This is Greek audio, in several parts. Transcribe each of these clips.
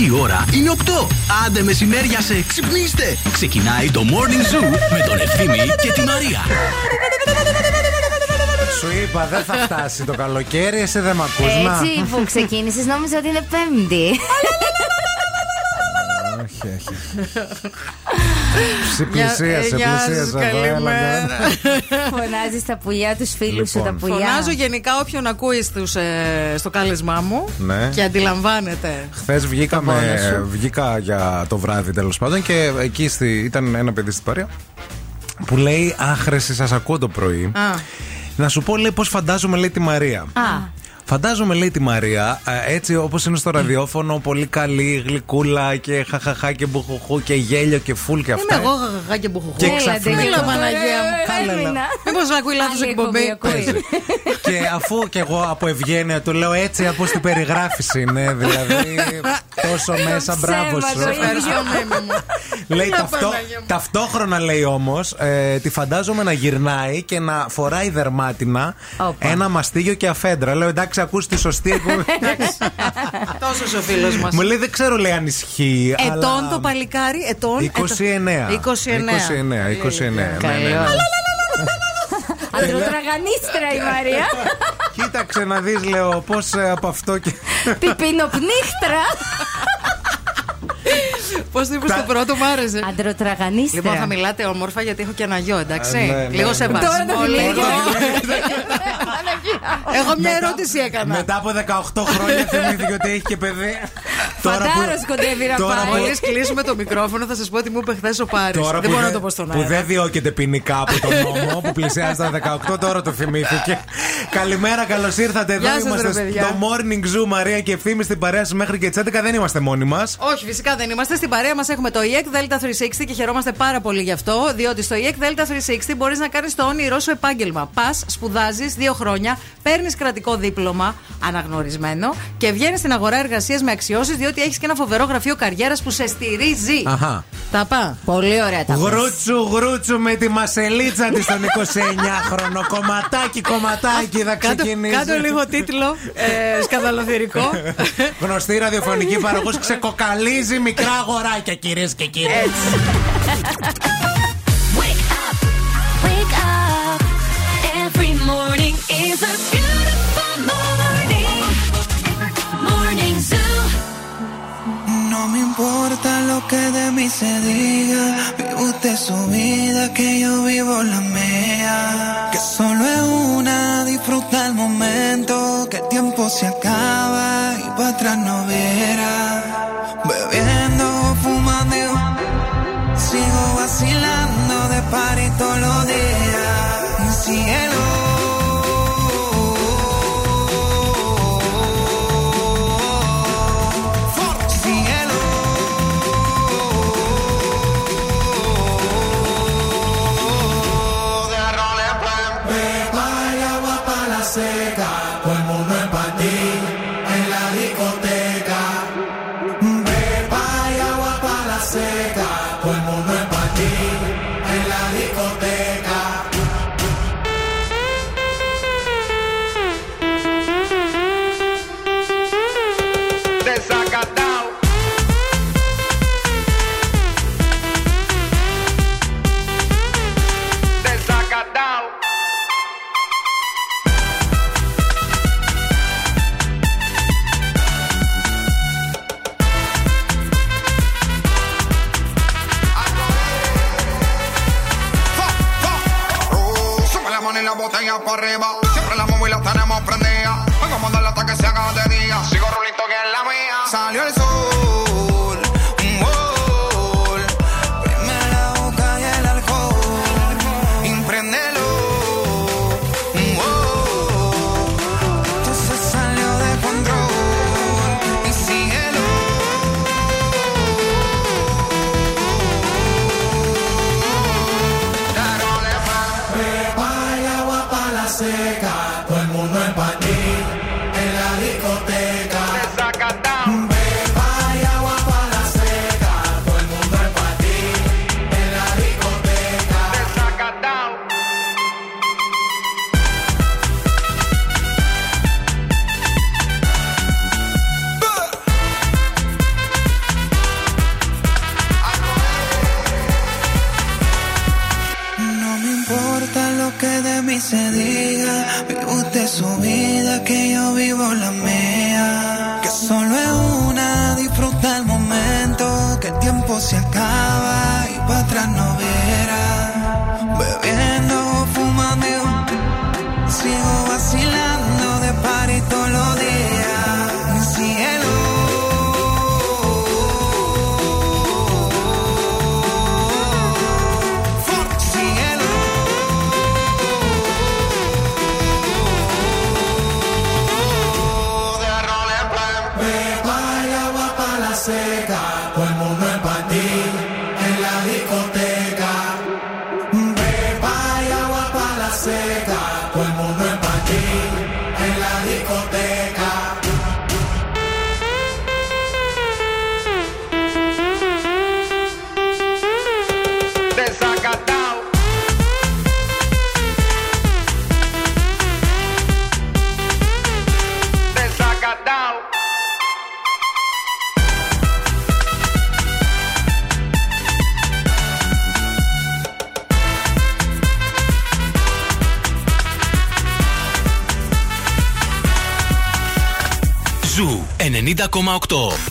Η ώρα είναι 8. Άντε μεσημέρια σε ξυπνήστε. Ξεκινάει το Morning Zoo με τον Ευθύμη και τη Μαρία. Σου είπα, δεν θα φτάσει το καλοκαίρι, εσύ δεν με ακούς. Έτσι που ξεκίνησες, νόμιζα ότι είναι Πέμπτη. Όχι, όχι. Σε πλησίασε, πλησίασε. Καλημέρα. Φωνάζει τα πουλιά τους φίλους σου, τα Λοιπόν. πουλιά. Φωνάζω γενικά όποιον ακούει στους, ε, στο κάλεσμά μου Ναι. και αντιλαμβάνεται. Χθες βγήκαμε, βγήκα για το βράδυ τέλος πάντων και εκεί στη, ήταν ένα παιδί στην παρέα που λέει Άχρεση, σας ακούω το πρωί. Α. Να σου πω, λέει, πώς φαντάζομαι, λέει τη Μαρία. Α, Φαντάζομαι, λέει τη Μαρία, ε, έτσι όπως είναι στο ραδιόφωνο, πολύ καλή, γλυκούλα και χαχαχά και μπουχουχού και γέλιο και φουλ και αυτά. Είμαι εγώ γαγαγά και μπουχουχού. Και έλατε ξαφνικά- λίγο, Έλα, Παναγία μου. τώρα, Καλά, έμεινα. Μήπως ακούει λάθος Άλλη εκπομπή; ακούει. και αφού και εγώ από ευγένεια του λέω έτσι από την περιγράφηση είναι, δηλαδή τόσο μέσα, μπράβο σου. ψέμα το Ευχαριστώ, μέμη μου. Λέει Έλα, ταυτό, Παναγία μου. ταυτόχρονα λέει όμως, ε, τη φαντάζομαι να γυρνάει και να φοράει δερμάτινα, Όπα. ένα μαστίγιο και αφέντρα. Λέω εντάξει, ακούς τη σωστή εκπομπή. Τόσο ο φίλος μας. Μου λέει δεν ξέρω λέει αν ισχύει. Ετών αλλά- το παλικάρι, ετών. 29. 29. 29, 29, ναι, Καλή ναι, ναι. ώρα. Αντροτραγανίστρα η Μαρία. Κοίταξε να δεις λέω πώς ε, από αυτό και... Πιπινοπνίχτρα. Πώς το είπε στο πρώτο, μου άρεσε. Αντροτραγανίστρα. Λοιπόν, θα μιλάτε όμορφα γιατί έχω και ένα γιο, εντάξει. Ε, ναι, ναι, Λίγο ναι. σεβασμό. Τώρα το λίγο. θυμήθηκα. Εγώ μια ερώτηση έκανα. Μετά από 18 χρόνια θυμήθηκε ότι έχει και παιδί. Φαντάρος κοντεύει να τώρα πάει. που- Μόλις κλείσουμε το μικρόφωνο, θα σας πω ότι μου είπε χθες ο Πάρης. Τώρα Δεν που, μπορώ να δεν- το πω στον που αέρα. δεν διώκεται ποινικά από τον νόμο που πλησιάζει τα 18, τώρα το θυμήθηκε. Καλημέρα, καλώς ήρθατε. Εδώ Γεια σας, είμαστε ρε παιδιά. στο Morning Zoo Μαρία και ευθύνη στην παρέα σας μέχρι και τις 11. Δεν είμαστε μόνοι μας. Όχι, φυσικά δεν είμαστε. Στην παρέα μας έχουμε το EEC Delta 360 και χαιρόμαστε πάρα πολύ γι' αυτό. Διότι στο EEC Delta 360 μπορείς να κάνεις το όνειρό σου επάγγελμα. Πας, σπουδάζεις δύο χρόνια, παίρνεις κρατικό δίπλωμα αναγνωρισμένο και βγαίνεις στην αγορά εργασίας με αξιώσεις διότι έχεις και ένα φοβερό γραφείο καριέρας που σε στηρίζει. Αχα. Τα πά. Πολύ ωραία τα πες. Γρούτσου, γρούτσου με τη μασελίτσα της στον 29χρονο. Κομματάκι, κομματάκι θα Κάτω, ξεκινήσει. κάτω λίγο τίτλο ε, σκανδαλοθυρικό. Γνωστή ραδιοφωνική παραγωγός ξεκοκαλίζει μικρά Ay, ¿qué quieres? ¿Qué quieres? wake up, wake up. Every morning is a beautiful morning. Morning zoo. No me importa lo que de mí se diga. Vive usted su vida, que yo vivo la mía. Que solo es una, disfruta el momento. Que el tiempo se acaba y para atrás no verá. Bebiendo pare todo lo de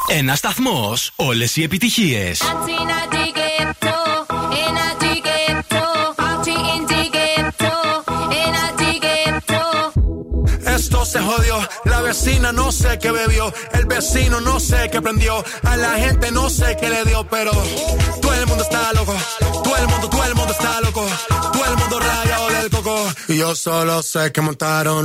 Ένα σταθμό. Όλε οι επιτυχίε. Esto se jodió, la vecina no sé qué bebió, el vecino no sé qué prendió, a la gente no sé qué le dio, pero todo el mundo está loco, todo el mundo, todo el mundo está loco, todo el mundo rayado del coco, y yo solo sé que montaron.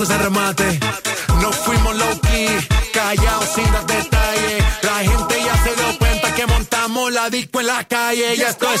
En mi casa se remate. No fuimos low key, callados sin dar detalles. La gente ya se dio cuenta que montamos la disco en la calle. Y esto es.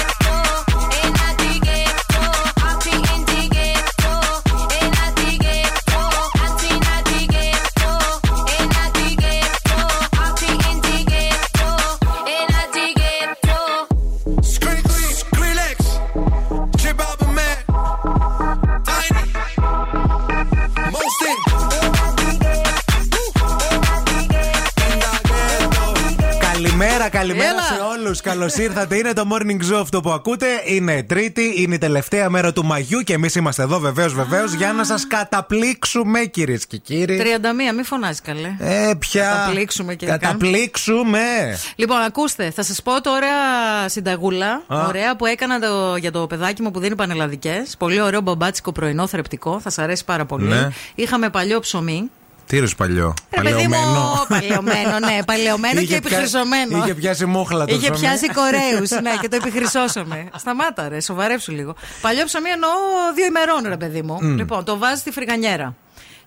Καλώς ήρθατε. Είναι το morning show αυτό που ακούτε. Είναι Τρίτη, είναι η τελευταία μέρα του Μαγιού και εμείς είμαστε εδώ βεβαίως, βεβαίως για να σας καταπλήξουμε, κυρίες και κύριοι. 31, μη φωνάζει καλέ. Ε, πια. Καταπλήξουμε και Καταπλήξουμε. Λοιπόν, ακούστε, θα σας πω τώρα συνταγούλα. Α. Ωραία που έκανα το, για το παιδάκι μου που δίνει πανελλαδικές. Πολύ ωραίο μπαμπάτσικο πρωινό θρεπτικό. Θα σας αρέσει πάρα πολύ. Ναι. Είχαμε παλιό ψωμί. Τι ρε παλιό. Ρε παιδί μου, παλαιωμένο, ναι, παλαιωμένο και Είχε πια- επιχρυσωμένο. είχε πιάσει μούχλα το Είχε ψωμί. πιάσει κοριούς, ναι, και το επιχρυσώσαμε. Σταμάτα, ρε, σοβαρέψου λίγο. Παλιό ψωμί εννοώ δύο ημερών, ρε παιδί μου. Λοιπόν, το βάζεις στη φρυγανιέρα.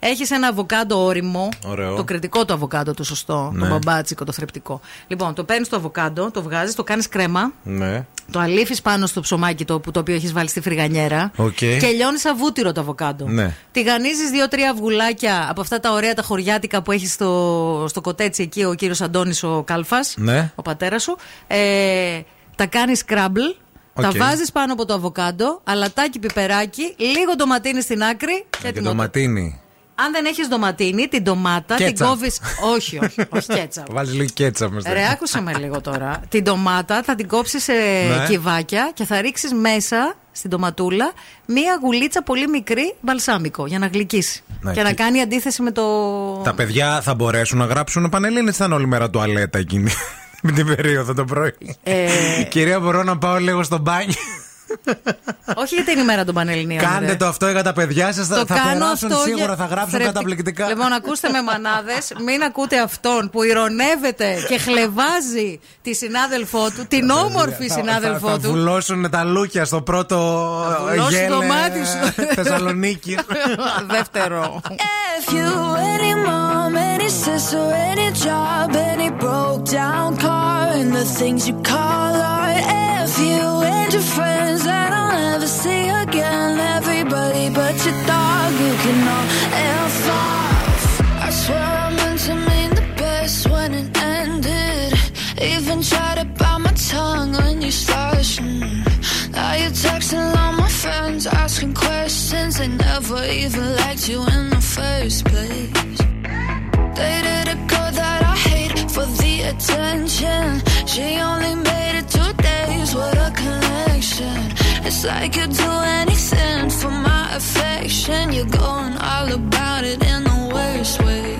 Έχεις ένα αβοκάντο ώριμο. Ωραίο. Το κρητικό το αβοκάντο, το σωστό. Ναι. Το μπαμπάτσικο, το θρεπτικό. Λοιπόν, το παίρνεις το αβοκάντο, το βγάζεις, το κάνεις κρέμα. Ναι. Το αλείφεις πάνω στο ψωμάκι το, που- το οποίο έχεις βάλει στη φρυγανιέρα. Οκ. Και λιώνεις σα βούτυρο το αβοκάντο. Ναι. Τηγανίζεις δύο-τρία αυγουλάκια από αυτά τα ωραία τα χωριάτικα που έχεις στο, στο κοτέτσι εκεί ο κύριος Αντώνης ο Κάλφας. Ναι. Ο πατέρας σου. Ε, τα κάνεις scrambled. Τα Οκ. βάζεις πάνω από το αβοκάντο, αλατάκι, πιπεράκι, λίγο ντοματίνι στην άκρη και Και έτοιμο. Ντοματίνι. Αν δεν έχεις ντοματίνι, την ντομάτα την Κέτσαπ. κόβει. όχι, όχι, όχι κέτσαπ. Βάζει λίγο κέτσαπ μέσα. Ρε, άκουσε με λίγο τώρα. Την ντομάτα θα την κόψεις σε Ναι. κυβάκια και θα ρίξεις μέσα στην ντοματούλα μία γουλίτσα πολύ μικρή μπαλσάμικο για να γλυκίσει. Ναι, και να και- κάνει αντίθεση με το. Τα παιδιά θα μπορέσουν να γράψουν πανελλήνιες ή θα είναι όλη μέρα τουαλέτα εκείνη με την περίοδο το πρωί. Ε, Κυρία, μπορώ να πάω λίγο στο μπάνιο. Όχι γιατί είναι η μέρα των Πανελληνίων. Κάντε ρε. το αυτό για τα παιδιά σας. Θα, Το θα κάνω περάσουν αυτό σίγουρα, για- θα γράψουν θρεπτικ- καταπληκτικά. Λοιπόν, ακούστε με μανάδες, μην ακούτε αυτόν που ηρωνεύεται και χλεβάζει τη συνάδελφό του, την όμορφη Θα- συνάδελφό θα, θα του. βουλώσουν τα λούκια στο πρώτο βουλώσει γέλε το μάτι σου. Θεσσαλονίκη. Δεύτερο. If you, any mom, any sister, any job, any broke down car, and the things you call art. If you and your friends that I'll never see again, everybody but your dog, you can all F off. I swear I meant to mean the best when it ended. Even tried to bite my tongue when you started. Now you're texting all my friends, asking questions. They never even liked you in the first place. Dated a girl that I hate for the attention. She only made it two days. What a connection. It's like you'd do anything for my affection. You're going all about it in the worst ways.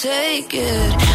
Take it.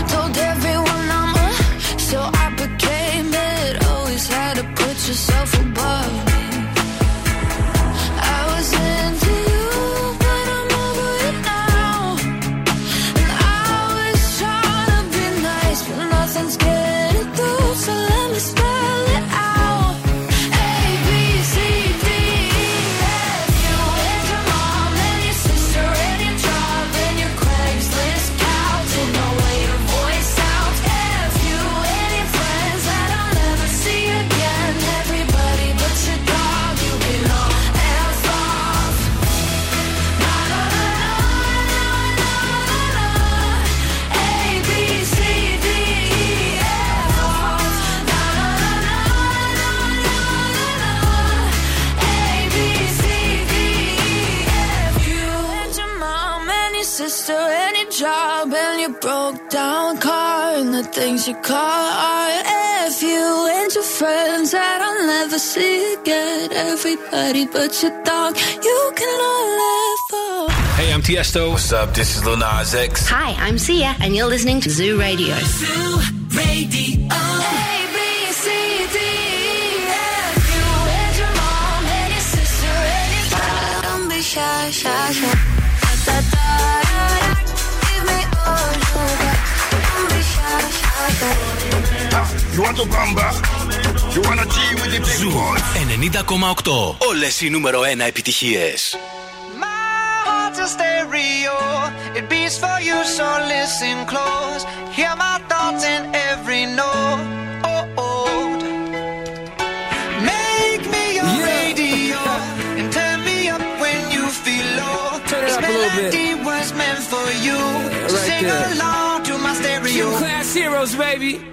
Things you call art. F you and your friends that I'll never see again. Everybody but your dog, you can all laugh off. Hey, I'm Tiesto. What's up? This is Lil Nas X. Hi, I'm Sia, and you're listening to Zoo Radio. Zoo Radio. A B C D You want to bamba? You wanna G with the big Ζου boys? 90,8. Όλε οι νούμερο 1 επιτυχίε. heart's a stereo. It beats for you, so listen close. Hear my thoughts baby.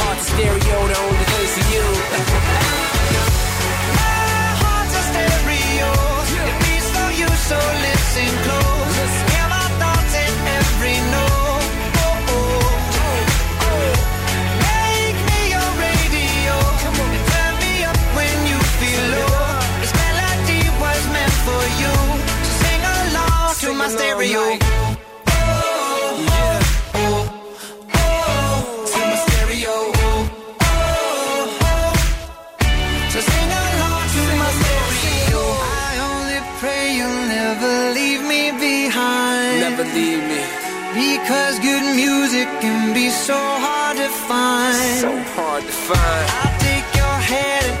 heart's a stereo, the only place for you. My heart's a stereo. It beats for you, so listen close. Hear my thoughts in every note. Oh, oh. Make me your radio. And turn me up when you feel low. This melody was meant for you. So sing along to my stereo. Because good music can be so hard to find. So hard to find. I'll take your hand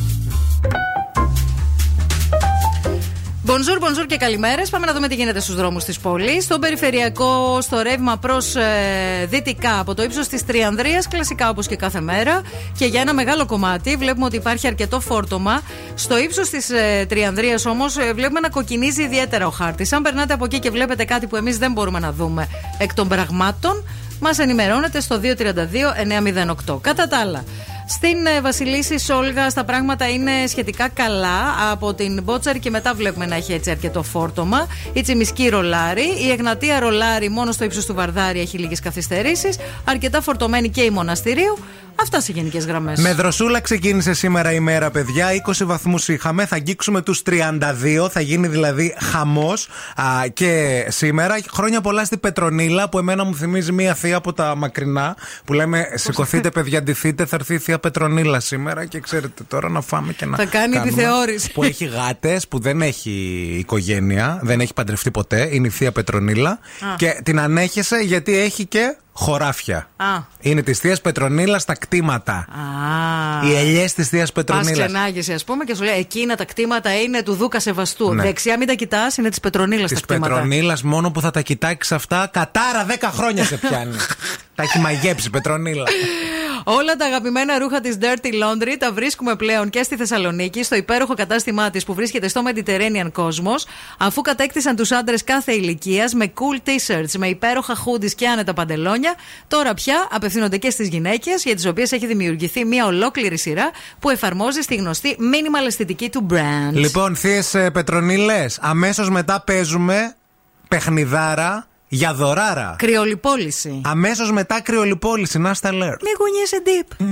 Μπονζούρ, μπονζούρ και καλημέρες. Πάμε να δούμε τι γίνεται στους δρόμους της πόλης. Στο περιφερειακό, στο ρεύμα προς ε, δυτικά από το ύψος της Τριανδρίας, κλασικά όπως και κάθε μέρα. Και για ένα μεγάλο κομμάτι βλέπουμε ότι υπάρχει αρκετό φόρτωμα. Στο ύψος της ε, Τριανδρίας όμως βλέπουμε να κοκκινίζει ιδιαίτερα ο χάρτης. Αν περνάτε από εκεί και βλέπετε κάτι που εμείς δεν μπορούμε να δούμε εκ των πραγμάτων, μας ενημερώνετε στο 232-908. Κατά τα άλλα, στην ε, Βασιλίση Σόλγα τα πράγματα είναι σχετικά καλά. Από την Μπότσαρη και μετά βλέπουμε να έχει έτσι αρκετό φόρτωμα. Η Τσιμισκή ρολάρι. Η Εγνατία ρολάρι μόνο στο ύψος του Βαρδάρι έχει λίγες καθυστερήσεις. Αρκετά φορτωμένη και η Μοναστηρίου. Αυτά σε γενικές γραμμές. Με δροσούλα ξεκίνησε σήμερα η μέρα, παιδιά. 20 βαθμούς είχαμε. Θα αγγίξουμε τους 32. Θα γίνει δηλαδή χαμός. Και σήμερα χρόνια πολλά στην Πετρονίλα που εμένα μου θυμίζει μία θεία από τα μακρινά. Που λέμε σηκωθείτε, παιδιά, ντυθείτε. Θα έρθει η θεία Πετρονίλα σήμερα. Και ξέρετε τώρα να φάμε και να. Θα κάνει κάνουμε. επιθεώρηση. Που έχει γάτες, που δεν έχει οικογένεια. Δεν έχει παντρευτεί ποτέ. Είναι η θεία Πετρονίλα. Και την ανέχεσαι γιατί έχει και χωράφια. Α. Είναι της θείας Πετρονίλας στα κτήματα. Α. Οι ελιές της θείας Πας Πετρονίλας. ξενάγεσαι, ας πούμε, και σου λέει εκείνα τα κτήματα είναι του Δούκα Σεβαστού. Ναι. Δεξιά μην τα κοιτάς, είναι της Πετρονίλας Της τα κτήματα. Πετρονίλας, μόνο που θα τα κοιτάξεις αυτά, κατάρα 10 χρόνια σε πιάνει. τα έχει μαγέψει η Πετρονίλα. Όλα τα αγαπημένα ρούχα της Dirty Laundry τα βρίσκουμε πλέον και στη Θεσσαλονίκη, στο υπέροχο κατάστημά της που βρίσκεται στο Mediterranean Cosmos, αφού κατέκτησαν τους άντρες κάθε ηλικίας με cool t-shirts, με υπέροχα hoodies και άνετα παντελόνια. Τώρα πια απευθύνονται και στις γυναίκες, για τις οποίες έχει δημιουργηθεί μια ολόκληρη σειρά που εφαρμόζει στη γνωστή minimal αισθητική του brand. λοιπόν, θείε Πετρονίλε, αμέσως μετά παίζουμε παιχνιδάρα για δωράρα, κρυολυπόληση. Αμέσως μετά κρυολυπόληση. Να σταλέρ. Μια γουνιέση deep.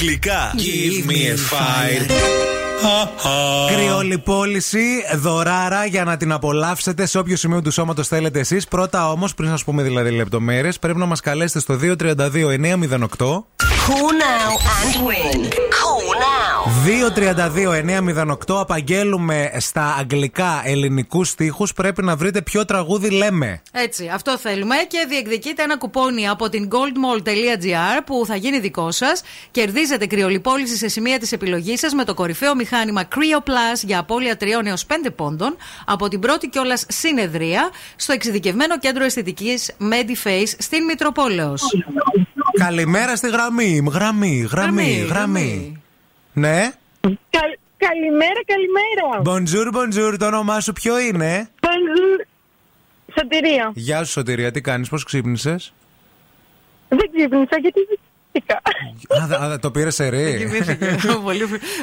Αγγλικά. Give me a fire. Κρυόλη πώληση, δωράρα για να την απολαύσετε σε όποιο σημείο του σώματος θέλετε εσείς. Πρώτα όμως, πριν σας πούμε δηλαδή λεπτομέρειες, πρέπει να μας καλέσετε στο 232-908. Call now and win. Call now. 232-908 απαγγέλουμε στα αγγλικά ελληνικούς στίχους. Πρέπει να βρείτε ποιο τραγούδι λέμε. Έτσι, αυτό θέλουμε και διεκδικείτε ένα κουπόνι από την goldmall.gr που θα γίνει δικό σας. Κερδίζετε κρυολιπόληση σε σημεία της επιλογής σας με το κορυφαίο μηχάνημα Creo Plus για απώλεια 3 έως 5 πόντων από την πρώτη κιόλας συνεδρία στο εξειδικευμένο κέντρο αισθητικής Mediface στην Μητροπόλεως. Καλημέρα στη γραμμή. Γραμμή, γραμμή, Γραμμή, γραμμή. Ναι. Καλημέρα, καλημέρα. Bonjour, bonjour. Το όνομά σου ποιο είναι; Bonjour. Σωτηρία. Γεια σου, Σωτηρία. Τι κάνεις, πώς ξύπνησες; Δεν ξύπνησα γιατί δεν κοιμήθηκα. Α, δε- α, το πήρες σε ρί.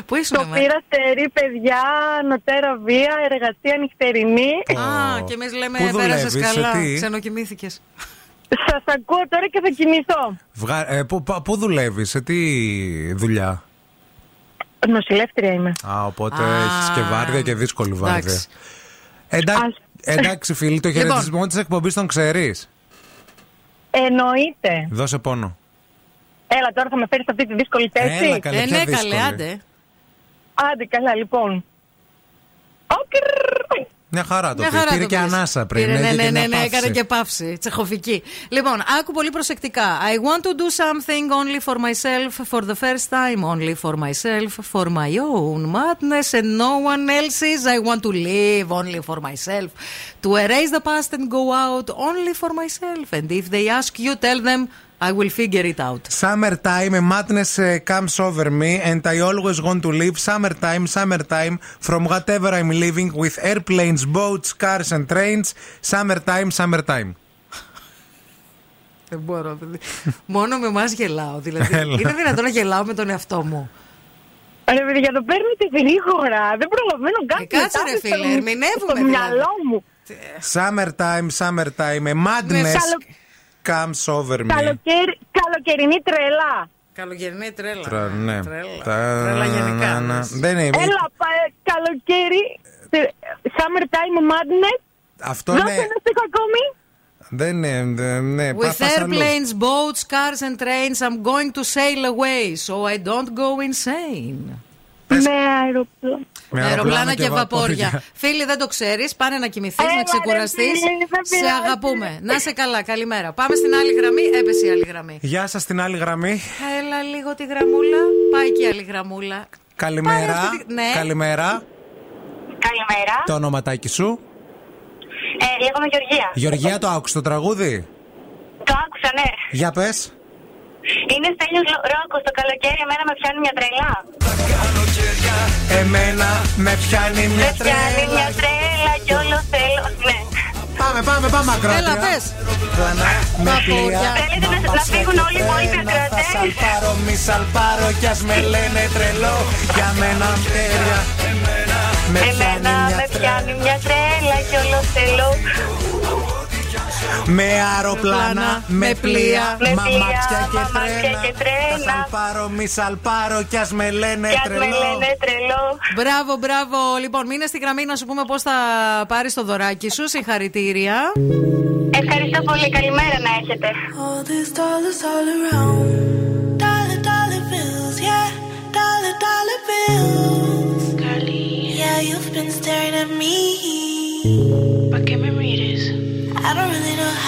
Πού ήσουν, Το πήρα στερή, παιδιά, νοτέρα βία, εργασία νυχτερινή. Α, και εμείς λέμε Πού πέρασες δουλεύεις, σε καλά. τι; Ξενοκοιμήθηκες. Σας ακούω τώρα και θα κοιμηθώ. Βγα... Ε, πού, πα- πού δουλεύεις, σε τι δουλειά; Νοσηλεύτρια είμαι. Α, οπότε Α, έχεις και βάρδια και δύσκολη βάρδια. εντάξει. Εντά... Εντάξει, φίλοι, το Λοιπόν. χαιρετισμό της εκπομπής τον ξέρεις. Εννοείται. Δώσε πόνο. Έλα, τώρα θα με φέρεις σε αυτή τη δύσκολη θέση. Έλα, καλέ, Ε, ποια ναι, δύσκολη. καλέ, άντε. Άντε, καλά, λοιπόν. Όκρρρ. Μια χαρά το Μια πήρε. χαρά Πήρε το και πήρες. ανάσα πριν. Πήρε, ναι, έγινε ναι, και ναι, μια ναι, παύση. έκανε και παύση. Τσεχοφική. Λοιπόν, άκου πολύ προσεκτικά. I want to do something only for myself, for the first time, only for myself, for my own madness and no one else's. I want to live only for myself, to erase the past and go out only for myself. And if they ask you, tell them I will figure it out. Summertime, a madness uh, comes over me, and I always want to live summertime, summertime, from whatever I'm living, with airplanes, boats, cars, and trains. Summertime, summertime. Δεν μπορώ, παιδί. Μόνο με εμά γελάω. Δηλαδή, Έλα. είναι δυνατόν να γελάω με τον εαυτό μου. Ρε παιδιά, το παίρνετε γρήγορα. Δεν προλαβαίνω κάτι. Ε, κάτσε, μετά ρε, στο- φίλε, ερμηνεύουμε, Στο δηλαδή. μυαλό μου. Summertime, summertime, a madness καλο- comes over me. Καλοκαίρι, καλοκαιρινή τρέλα. Καλοκαιρινή τρέλα. Τρα- ναι. Τρέλα. Τα- Τρέλα γενικά, να- να- λες. Δεν είναι. Έλα, πα- καλοκαίρι. τε- Summertime madness. Αυτό Δώσε είναι. ένα στίχο ακόμη. Δεν είναι. δε- Ναι, πα- With πας αλλού. airplanes, boats, cars and trains, I'm going to sail away so I don't go insane. Με αεροπλάνο. Με Με αεροπλάνα και βαπόρια. Φίλοι, δεν το ξέρεις. Πάνε να κοιμηθείς, Έλα, να ρε, ξεκουραστείς. φίλοι, δεν Σε πειράζει. αγαπούμε. Να σε καλά, καλημέρα. Πάμε στην άλλη γραμμή. Έπεσε η άλλη γραμμή. Γεια σας στην άλλη γραμμή. Έλα λίγο τη γραμμούλα. Πάει και η άλλη γραμμούλα. Καλημέρα. Πάει αυτή τη- ναι. Καλημέρα. Καλημέρα. Το ονοματάκι σου. Ε, λέγομαι Γεωργία. Γεωργία, το άκουσες το τραγούδι; Το άκουσα, ναι. Για πες. Είναι Στέλιος Λο- Ρόκος. Το καλοκαίρι εμένα με πιάνει μια τρελά. Εμένα με πιάνει μια Με πιάνει μια τρέλα κι όλο θέλω. Ναι. Πάμε, πάμε, πάμε ακράτεια. Έλα, πες. Πλανά με πλοία. Θέλετε να- να φύγουν όλοι οι υπόλοιποι Θα ακροατές; σαλπάρω, μη σαλπάρω κι ας με λένε τρελό. Για μένα αστέρια. Με πιάνει Εμένα μια με τρέλα. πιάνει μια τρέλα κι όλο θέλω. Με αεροπλάνα, με πλοία, Με μαμάξια πλοία, και μαμάξια τρένα. και τρένα. Θα σαλπάρω, μη σαλπάρω κι ας με λένε Κι ας με τρελό. λένε τρελό. Μπράβο, μπράβο. Λοιπόν, μείνε στη γραμμή να σου πούμε πώς θα πάρεις το δωράκι σου. Συγχαρητήρια. Ευχαριστώ πολύ. Καλημέρα να έχετε. All these dollars all around. Dollar, dollar bills, yeah. Dollar, dollar bills. Girlie, yeah, you've been staring at me. But give me readers. I don't really know how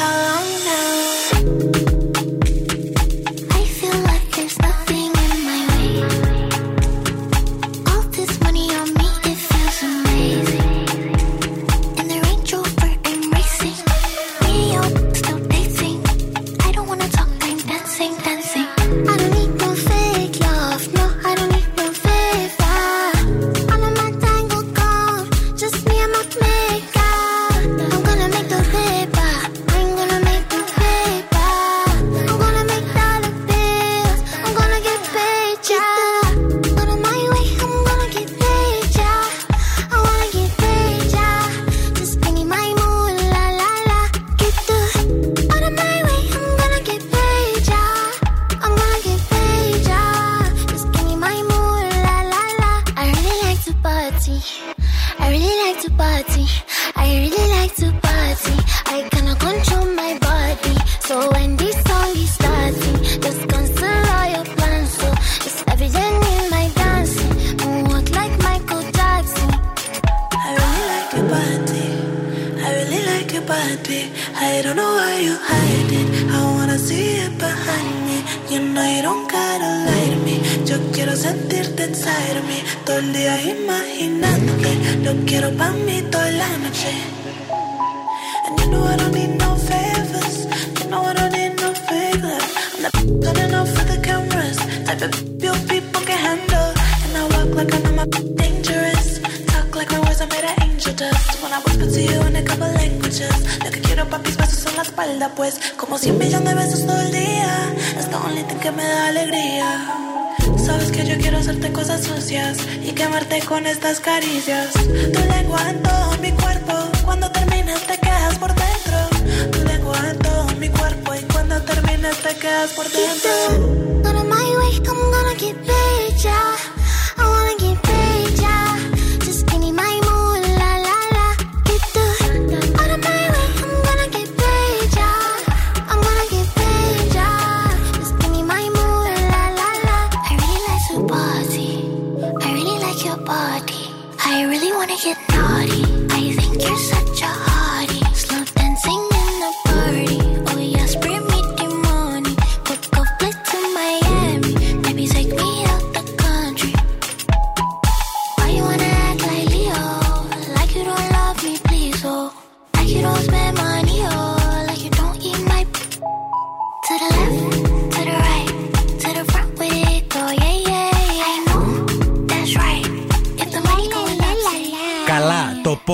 inside of me. Todo el día imaginándote. Lo quiero pa' mí toda la noche. And you know I don't need no favors. You know I don't need no favors. I'm the turning off for the cameras. Type of you people can handle. And I walk like I know my dangerous. Talk like my words are made of angel dust. When I whisper to you in a couple languages. Lo que quiero pa' mis besos en la espalda, pues. Como cien millones de besos todo el día. Es the only thing que me da alegría. Sabes que yo quiero hacerte cosas sucias y quemarte con estas caricias. Tu lengua en todo mi cuerpo, cuando termines te quedas por dentro. Tu lengua en todo mi cuerpo y cuando termines te quedas por dentro.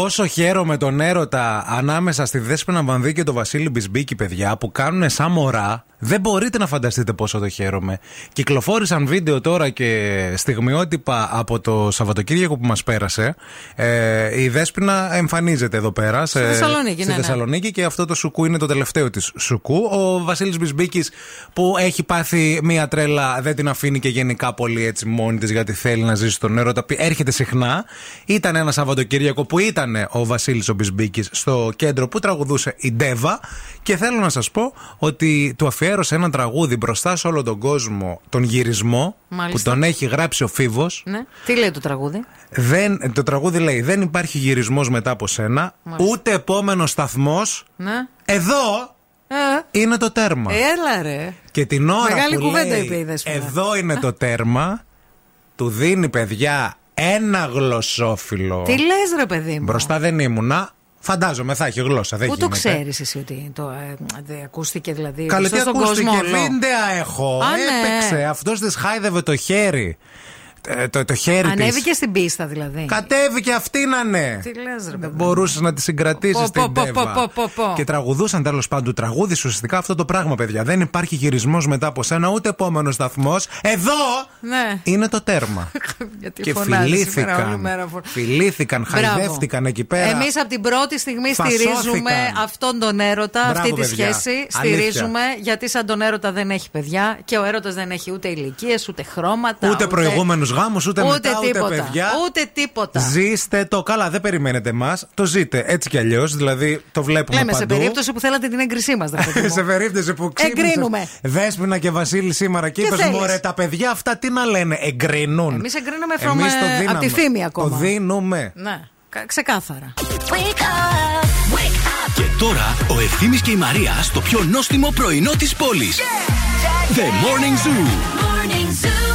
Πόσο χαίρομαι τον έρωτα ανάμεσα στη Δέσποινα Βανδύ και τον Βασίλη Μπισμπίκη, παιδιά, που κάνουν σαν μωρά. Δεν μπορείτε να φανταστείτε πόσο το χαίρομαι. Κυκλοφόρησαν βίντεο τώρα και στιγμιότυπα από το Σαββατοκύριακο που μας πέρασε. Ε, η Δέσποινα εμφανίζεται εδώ πέρα. σε- Θεσσαλονίκη, στη ναι, ναι. Θεσσαλονίκη και αυτό το σουκού είναι το τελευταίο της σουκού. Ο Βασίλης Μπισμπίκης που έχει πάθει μία τρέλα, δεν την αφήνει και γενικά πολύ έτσι μόνη της γιατί θέλει να ζήσει τον έρωτα. πι- Έρχεται συχνά. Ήταν ένα Σαββατοκύριακο που ήταν ο Βασίλης ο Μπισμπίκης στο κέντρο που τραγουδούσε η Ντέβα. Και θέλω να σας πω ότι του αφιέρωσε ένα τραγούδι μπροστά σε όλο τον κόσμο, τον γυρισμό Μάλιστα. που τον έχει γράψει ο Φίβος. Ναι. Τι λέει το τραγούδι; Δεν, το τραγούδι λέει: Δεν υπάρχει γυρισμός μετά από σένα, Μάλιστα. ούτε επόμενος σταθμός. Ναι. Εδώ Ε, είναι το τέρμα. έλα ρε. Και την ώρα Μεγάλη που κουβέντα λέει, είπε η Δέσποινα. Εδώ είναι το τέρμα, του δίνει παιδιά ένα γλωσσόφυλλο. Τι λες, ρε παιδί μου; Μπροστά δεν ήμουνα. Φαντάζομαι θα έχει γλώσσα. Δεν Πού το γίνεται. ξέρεις εσύ ότι το, ε, δεν ακούστηκε δηλαδή. Καλέ, τι μπροστά στον ακούστηκε, κόσμο όλο; βίντεα έχω. Α, ναι. Έπαιξε. Αυτός της χάιδευε το χέρι. Ε, Το, το χέρι της. Ανέβηκε στην πίστα δηλαδή. Κατέβηκε αυτή να ναι. Τι λες ρε Δεν μπορούσες να τη συγκρατήσεις Πω, την πω, πω, Ντέβα. πω, πω, πω. Και τραγουδούσαν τέλος πάντων τραγούδι ουσιαστικά αυτό το πράγμα, παιδιά. Δεν υπάρχει γυρισμός μετά από σένα, ούτε επόμενος σταθμός. Εδώ Ναι. είναι το τέρμα. Γιατί και φωνάζεις σήμερα, όλη φιλήθηκαν. μέρα φων- Φιλήθηκαν, Μπράβο. χαϊδεύτηκαν εκεί πέρα. Εμείς από την πρώτη στιγμή Φασώθηκαν. στηρίζουμε αυτόν τον έρωτα, Μπράβο, αυτή τη παιδιά. σχέση. Αλήθεια. Στηρίζουμε γιατί σαν τον έρωτα δεν έχει παιδιά και ο έρωτας δεν έχει ούτε ηλικίες, ούτε χρώματα. Ούτε προηγούμενους γάμους, ούτε, μετά, ούτε τίποτα. παιδιά. Ούτε τίποτα. Ζήστε το. Καλά, δεν περιμένετε εμάς. Το ζείτε έτσι κι αλλιώς. Δηλαδή το βλέπουμε Λέμε σε παντού. περίπτωση που θέλατε την έγκρισή μας. σε περίπτωση που ξύπνησες Εγκρίνουμε. Δέσποινα και Βασίλη σήμερα και Τι είπες θέλεις; μωρέ τα παιδιά αυτά τι να λένε εγκρινούν Εμείς εγκρίνουμε from, Εμείς το ε, δίναμε. από τη φήμη ακόμα. Το δίνουμε Ναι, κα- ξεκάθαρα. Και τώρα ο Ευθύμης και η Μαρία στο πιο νόστιμο πρωινό της πόλης. The Morning Zoo.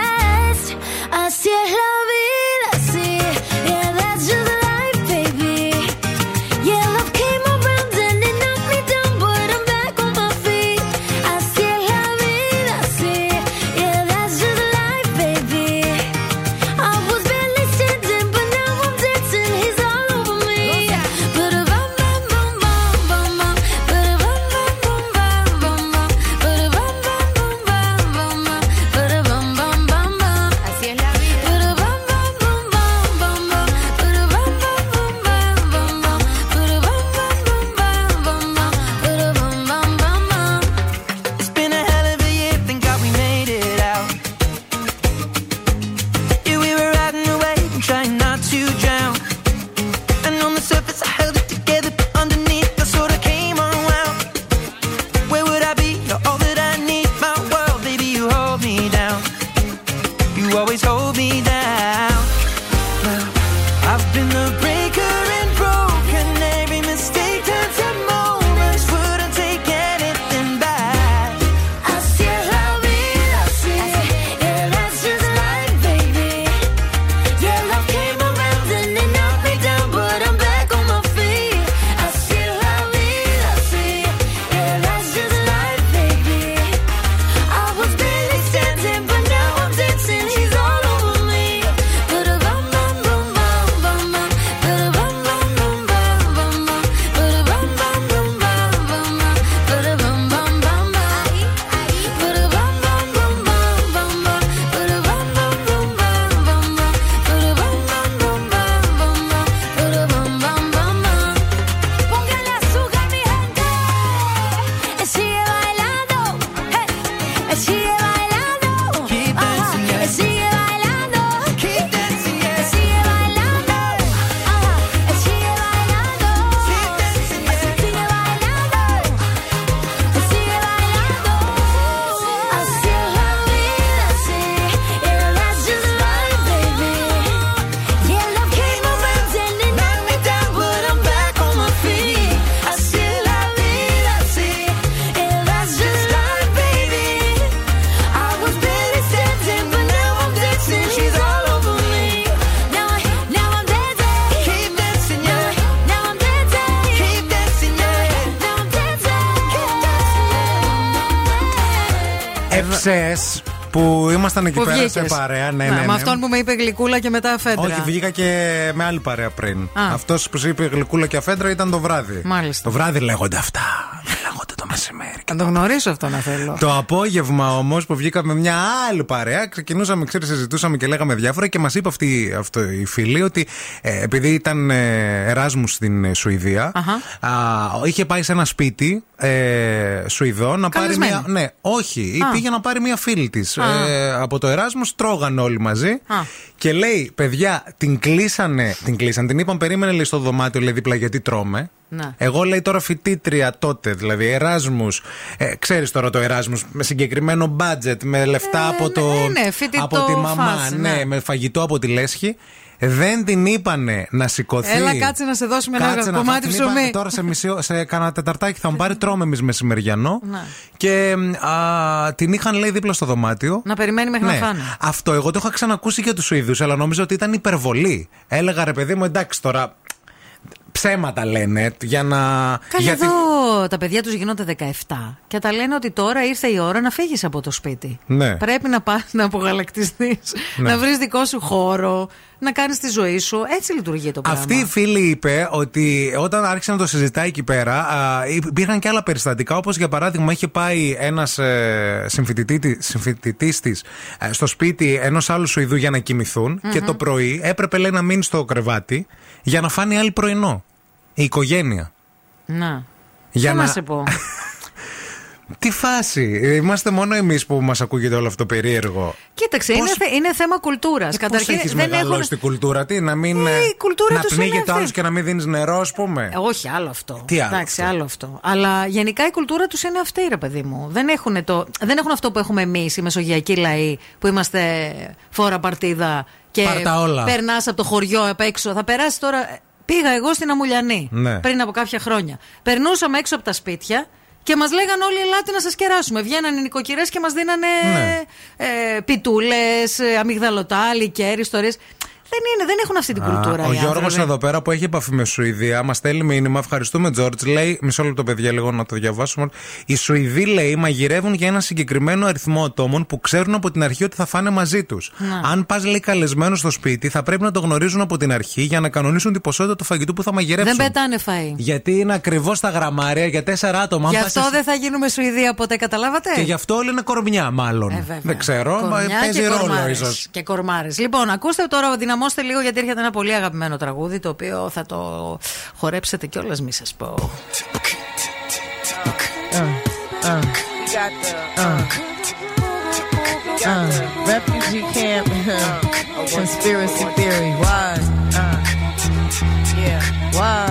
Ψες που ήμασταν εκεί Που πέρα σε βγήκες. παρέα. Ναι, Να, ναι, ναι. Με αυτόν που με είπε γλυκούλα και μετά αφέντρα. Όχι, βγήκα και με άλλη παρέα πριν. Α. Αυτός που σου είπε γλυκούλα και αφέντρα ήταν το βράδυ. Μάλιστα. Το βράδυ λέγονται αυτά. Δεν λέγονται το μεσημέρι. Να το γνωρίσω αυτό να θέλω. Το απόγευμα όμως που βγήκαμε μια άλλη παρέα, ξεκινούσαμε, ξέρεις, συζητούσαμε και λέγαμε διάφορα και μας είπε αυτή, αυτό η φίλη ότι ε, επειδή ήταν ε, Εράσμους στην ε, Σουηδία, α, είχε πάει σε ένα σπίτι ε, Σουηδών να πάρει Καλεσμένη. μια. Ναι, όχι, Α. πήγε να πάρει μια φίλη της. Α. Ε, από το Εράσμους τρώγανε όλοι μαζί. Α. Και λέει, παιδιά, την κλείσανε. Την κλείσανε, την είπαν, περίμενε λέει στο δωμάτιο, λέει δίπλα γιατί τρώμε. Να. Εγώ λέει τώρα φοιτήτρια τότε, δηλαδή Εράσμους. Ε, Ξέρεις τώρα το Εράσμους με συγκεκριμένο budget, με λεφτά από, το, ναι, φοιτητό από τη μαμά, φάση, ναι, ναι. με φαγητό από τη λέσχη. Δεν την είπανε να σηκωθεί. Έλα, κάτσε να σε δώσουμε ένα Κάτσε να κομμάτι φας. Την είπανε, ψωμί. Τώρα σε, μισή, ω- σε κανένα τεταρτάκι θα μου πάρει τρώμε εμείς μεσημεριανό. Ναι. Και α, την είχαν λέει δίπλα στο δωμάτιο. Να περιμένει μέχρι Ναι. να φάνε. Αυτό εγώ το είχα ξανακούσει για τους Σουηδού, αλλά νόμιζα ότι ήταν υπερβολή. Έλεγα ρε παιδί μου, εντάξει τώρα. Ψέματα λένε για να. Καλά, γιατί- εδώ τα παιδιά τους γίνονται 17 και τα λένε ότι τώρα ήρθε η ώρα να φύγεις από το σπίτι. Ναι. Πρέπει να πας να απογαλακτιστείς, Ναι. να βρεις δικό σου χώρο, να κάνεις τη ζωή σου. Έτσι λειτουργεί το πράγμα. Αυτή η φίλη είπε ότι όταν άρχισε να το συζητάει εκεί πέρα, α, υπήρχαν και άλλα περιστατικά. Όπως για παράδειγμα, είχε πάει ένας ε, συμφοιτητή τη ε, στο σπίτι ενός άλλου Σουηδού για να κοιμηθουν Μμμ. και το πρωί έπρεπε λέει να μείνει στο κρεβάτι για να φάνει άλλη πρωινό. Η οικογένεια. Να. Για Τι να- να σε πω; Τι φάση; Είμαστε μόνο εμείς που μας ακούγεται όλο αυτό περίεργο. Κοίταξε, είναι, θε- είναι θέμα κουλτούρας. Πώς έχεις μεγαλώσει την κουλτούρα, τι, να μην. Ε, η κουλτούρα να τους είναι πνίγεται αυτή. άλλος και να μην δίνεις νερό, ας πούμε; Ε, Όχι, άλλο αυτό. Τι άλλο Εντάξει, άλλο αυτό. Αλλά γενικά η κουλτούρα τους είναι αυτή, ρε παιδί μου. Δεν έχουν, το, δεν έχουν αυτό που έχουμε εμείς, οι μεσογειακοί λαοί, που είμαστε φόρα παρτίδα και Πάρ' τα όλα. περνάς από το χωριό απ' έξω. Θα περάσει τώρα. Πήγα εγώ στην Αμουλιανή Ναι. πριν από κάποια χρόνια. Περνούσαμε έξω από τα σπίτια και μας λέγανε όλοι: Ελάτε να σας κεράσουμε. Βγαίνανε οι νοικοκυρές και μας δίνανε Ναι. ε, πιτούλες, αμυγδαλωτά, λικέρι, ιστορίες. Δεν, είναι, δεν έχουν αυτή την κουλτούρα. Α, ο οι Γιώργος άνθρωποι. εδώ πέρα που έχει επαφή με Σουηδία μας στέλνει μήνυμα. Ευχαριστούμε, Τζόρτζ. Λέει, μισό λεπτό, παιδιά, λίγο να το διαβάσουμε. Οι Σουηδοί, λέει, μαγειρεύουν για ένα συγκεκριμένο αριθμό ατόμων που ξέρουν από την αρχή ότι θα φάνε μαζί τους. Να. Αν πας, λέει, καλεσμένος στο σπίτι, θα πρέπει να το γνωρίζουν από την αρχή για να κανονίσουν την ποσότητα του φαγητού που θα μαγειρεύσουν. Δεν πετάνε φαΐ. Γιατί είναι ακριβώς τα γραμμάρια για τέσσερα άτομα. Αν Γι' πας αυτό εσύ- δεν θα γίνουμε Σουηδία ποτέ, καταλάβατε; Και γι' αυτό όλοι είναι κορμιά, μάλλον. Ε, βέβαια. δεν ξέρω. μα Κορμιά παίζει και ρόλο, κορμάρες. ίσως. Και κορμάρες. Λοιπόν, ακούστε τώρα, δυναμώστε λίγο γιατί έρχεται ένα πολύ αγαπημένο τραγούδι το οποίο θα το χορέψετε κιόλας, μη σας πω. Uh, refugee camp, conspiracy theory. Why? Uh, yeah. Why?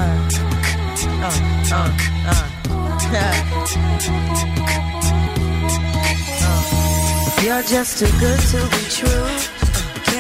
Uh, uh, uh. You're just too good to be true.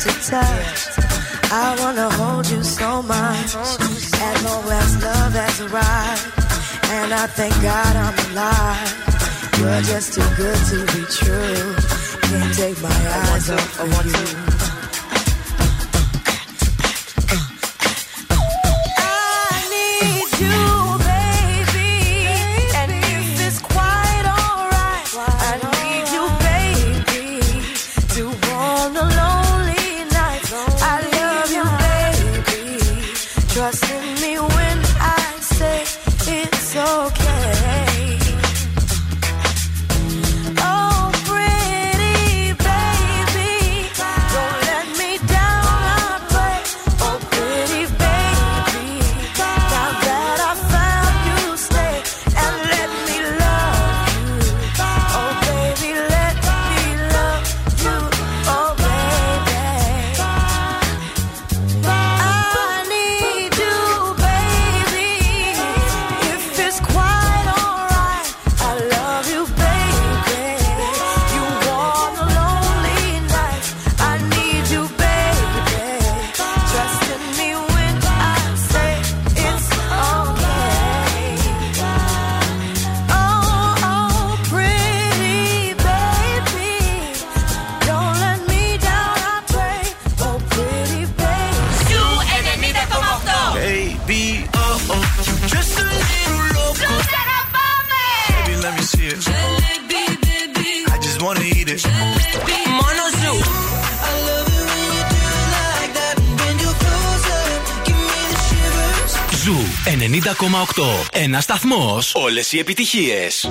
to touch. I wanna hold you so much. As long as love has arrived, and I thank God I'm alive. You're just too good to be true. Can't take my eyes off of you. Όλες οι επιτυχίες.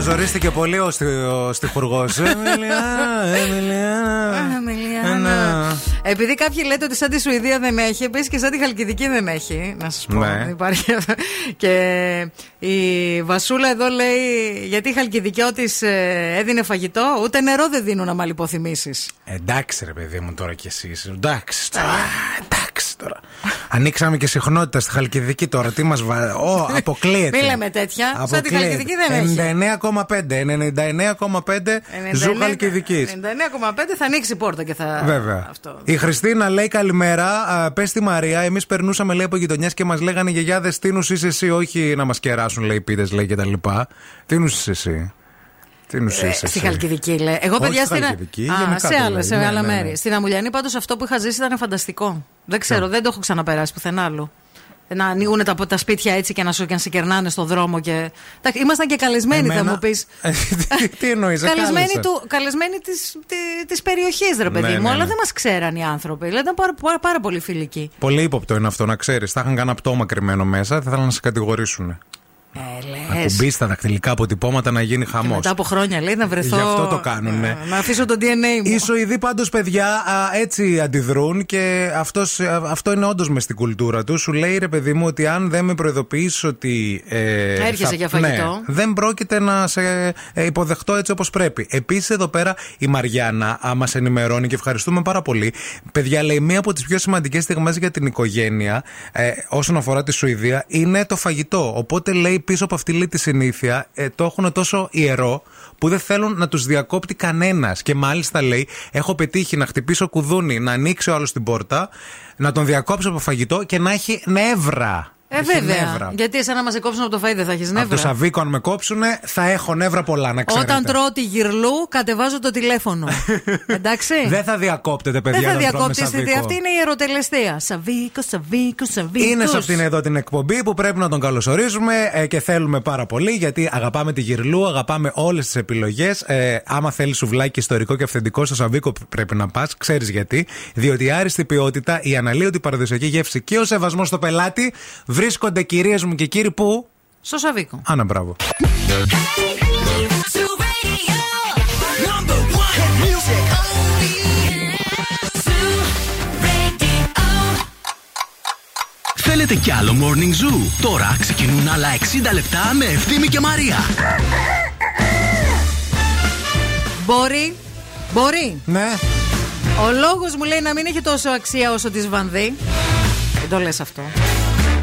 ζωρίστηκε πολύ ο στιχουργός. Εμίλια Επειδή κάποιοι λέτε ότι σαν τη Σουηδία δεν έχει, επίσης και σαν τη Χαλκιδική δεν έχει. Να σας πω. Ναι. Υπάρχει. Και η Βασούλα εδώ λέει: Γιατί η Χαλκιδική τη έδινε φαγητό, ούτε νερό δεν δίνουν, άμα λιποθυμήσεις. Εντάξει, ρε παιδί μου, τώρα κι εσείς. Εντάξει. Εντάξει. Ανοίξαμε και συχνότητα στη Χαλκιδική τώρα. Τι μας βάζει. Ω, αποκλείεται. Μη λέμε τέτοια. Σαν τη Χαλκιδική δεν έχει. 99,5. 99,5 ζου Χαλκιδικής. 99,5 θα ανοίξει η πόρτα και θα. Βέβαια. Αυτό. Η Χριστίνα λέει καλημέρα. Πες τη Μαρία. Εμείς περνούσαμε λέει από γειτονιάς και μας λέγανε γιαγιάδες τίνου είσαι εσύ. Όχι να μας κεράσουν λέει πίτε λέει και. Τίνου είσαι εσύ. Τι νου είσαι Ε, εσύ. Στη Χαλκιδική, λέει. Εγώ, Όχι παιδιά, στη στην. Χαλκιδική, Α, γενικά σε το άλλα, λέει. σε Ναι, άλλα ναι, ναι. μέρη. Στην Αμουλιανή, πάντως, αυτό που είχα ζήσει ήταν φανταστικό. Δεν ξέρω, δεν το έχω ξαναπεράσει πουθενά άλλου. Να ανοίγουν τα, τα σπίτια έτσι και να, σου, και να σε κερνάνε στον δρόμο. Και... Εντάξει, ήμασταν και καλεσμένοι, θα Εμένα- μου πεις. τι, τι εννοείς, Καλεσμένοι, του, καλεσμένοι της, τη- της περιοχής ρε παιδί Ναι, μου, ναι, αλλά ναι. δεν μας ξέραν οι άνθρωποι. Δηλαδή ήταν πάρα, πάρα, πάρα πολύ φιλικοί. Πολύ ύποπτο είναι αυτό να ξέρεις. Θα είχαν κανένα πτώμα κρυμμένο μέσα, θα ήθελαν να σε κατηγορήσουν. Ε, Να λες. κουμπίσει τα δακτυλικά αποτυπώματα να γίνει χαμός. Μετά από χρόνια λέει να βρεθώ. Γι' αυτό το κάνουν, ναι. Να αφήσω το DNA μου. Οι Σουηδοί πάντως, παιδιά, α, έτσι αντιδρούν και αυτός, α, αυτό είναι όντως μες στην κουλτούρα τους. Σου λέει ρε παιδί μου ότι αν δεν με προειδοποιήσει ότι. Ε, Έρχεσαι για φαγητό. Ναι, δεν πρόκειται να σε ε, υποδεχτώ έτσι όπως πρέπει. Επίσης, εδώ πέρα η Μαριάννα μας ενημερώνει και ευχαριστούμε πάρα πολύ. Παιδιά, λέει, μία από τις πιο σημαντικές στιγμές για την οικογένεια ε, όσον αφορά τη Σουηδία είναι το φαγητό. Οπότε λέει πίσω από αυτή λέει, τη συνήθεια ε, το έχουν τόσο ιερό που δεν θέλουν να τους διακόπτει κανένας. Και μάλιστα λέει, έχω πετύχει να χτυπήσω κουδούνι, να ανοίξει ο άλλο την πόρτα, να τον διακόψω από φαγητό και να έχει νεύρα. Ε, Έχει βέβαια. νεύρα. Γιατί εσένα μας κόψουν από το φαΐ δεν θα έχεις Από το νεύρα. Σαββίκο, αν με κόψουνε, θα έχω νεύρα πολλά, να ξέρετε. Όταν τρώω τη γυρλού, κατεβάζω το τηλέφωνο. Εντάξει. Δεν θα διακόπτετε, παιδιά. Δεν θα όταν τρώμε διακόψει τη Σαββίκο. Αυτή είναι η ερωτελεστία. Σαβίκο, Σαβίκο, Σαβίκος. Είναι σε αυτήν εδώ την εκπομπή που πρέπει να τον καλωσορίζουμε ε, και θέλουμε πάρα πολύ γιατί αγαπάμε τη γυρλού, αγαπάμε όλες τις επιλογές. Ε, άμα θέλεις σουβλάκι ιστορικό και αυθεντικό, στο Σαββίκο πρέπει να πας. Ξέρεις γιατί. Διότι η άριστη ποιότητα, η αναλύωτη παραδοσιακή γεύση και ο σεβασμός στο πελάτη βρίσκονται κυρίες μου και κύριοι που; Στο Σαβίκο. Άνα, μπράβο. Θέλετε κι άλλο Morning Zoo; Τώρα ξεκινούν άλλα 60 λεπτά με Ευθύμη και Μαρία. Μπορεί. Μπορεί. Ναι. Ο λόγος μου λέει να μην έχει τόσο αξία όσο της Βανδύ. Δεν το λες αυτό.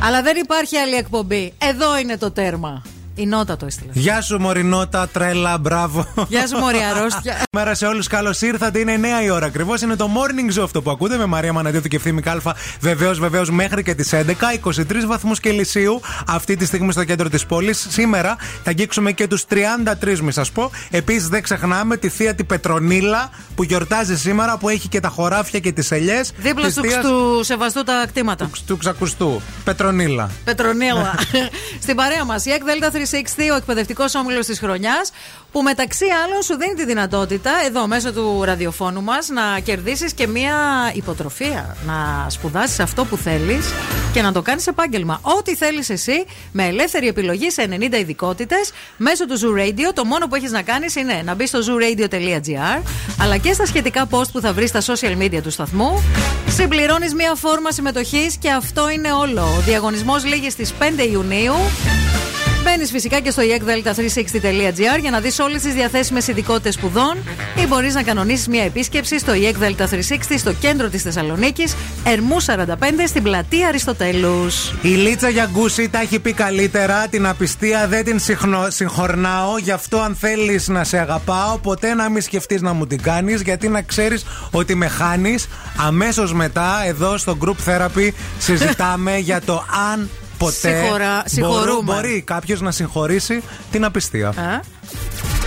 Αλλά δεν υπάρχει άλλη εκπομπή. Εδώ είναι το τέρμα. Η νότα το έστειλε. Γεια σου, Μωρινότα, τρέλα, μπράβο. Γεια σου, Μωρή αρρώστια. Μέρα σε όλους, καλώς ήρθατε. Είναι 9 η ώρα ακριβώς. Είναι το morning show αυτό που ακούτε με Μαρία Μαναδίου και Ευθύμη Κάλφα. Βεβαίως, βεβαίως, μέχρι και τις 11, 23 βαθμούς Κελσίου αυτή τη στιγμή στο κέντρο της πόλης. Σήμερα θα αγγίξουμε και τους 33, μη σας πω. Επίσης, δεν ξεχνάμε τη θεία τη Πετρονίλα που γιορτάζει σήμερα, που έχει και τα χωράφια και τις ελιές. Δίπλα του, του σεβαστού τα κτήματα. Του ξακουστού. Πετρονίλα. Πετρονίλα. Στην παρέα μας, η ΕΚΔΕΛΤΑ 360, ο εκπαιδευτικός όμιλος της χρονιάς, που μεταξύ άλλων σου δίνει τη δυνατότητα εδώ μέσω του ραδιοφώνου μας να κερδίσεις και μία υποτροφία. Να σπουδάσεις αυτό που θέλεις και να το κάνεις επάγγελμα. Ό,τι θέλεις εσύ με ελεύθερη επιλογή σε 90 ειδικότητες μέσω του Zoo Radio. Το μόνο που έχεις να κάνεις είναι να μπεις στο zooradio.gr αλλά και στα σχετικά post που θα βρεις στα social media του σταθμού. Συμπληρώνεις μία φόρμα συμμετοχής και αυτό είναι όλο. Ο διαγωνισμός λήγει στις 5 Ιουνίου. Μπαίνεις φυσικά και στο eekdelta360.gr για να δεις όλες τις διαθέσιμες ειδικότητες σπουδών ή μπορείς να κανονίσεις μια επίσκεψη στο eekdelta360 στο κέντρο της Θεσσαλονίκης, Ερμού 45 στην πλατεία Αριστοτέλους. Η Λίτσα Γιαγκούση τα έχει πει καλύτερα. Την απιστία δεν την συγχνω- συγχωρνάω. Γι' αυτό, αν θέλεις να σε αγαπάω, ποτέ να μην σκεφτείς να μου την κάνεις. Γιατί να ξέρεις ότι με χάνεις. Αμέσως μετά, εδώ στο Group Therapy, συζητάμε για το αν ποτέ Συγχωρα- μπορώ- συγχωρούμε. μπορεί κάποιος να συγχωρήσει την απιστία. Wake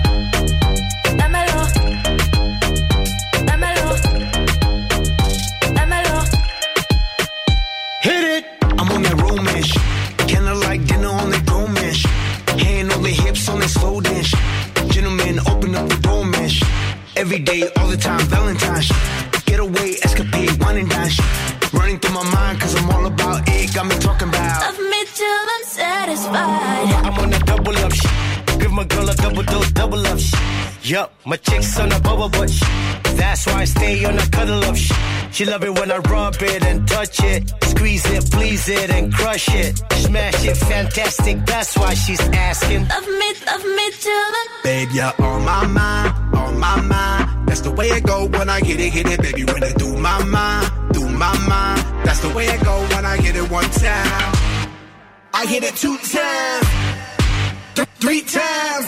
summertime, Valentine's. Getaway, escapade, one and dine. Running through my mind, cause I'm all about it. Got me talking about. Love me till I'm satisfied. I'm on a double up. Give my girl a double dose, double up. Yup, my chick's on a bubble butt shit. That's why I stay on a cuddle up shit. She love it when I rub it and touch it. Squeeze it, please it, and crush it. Smash it, fantastic. That's why she's asking. Love me, love me till the Babe, you're on my mind, on my mind. That's the way it go when I hit it, hit it, baby. When I do my mind, do my mind. That's the way it go when I hit it one time. I hit it two times, th- three times,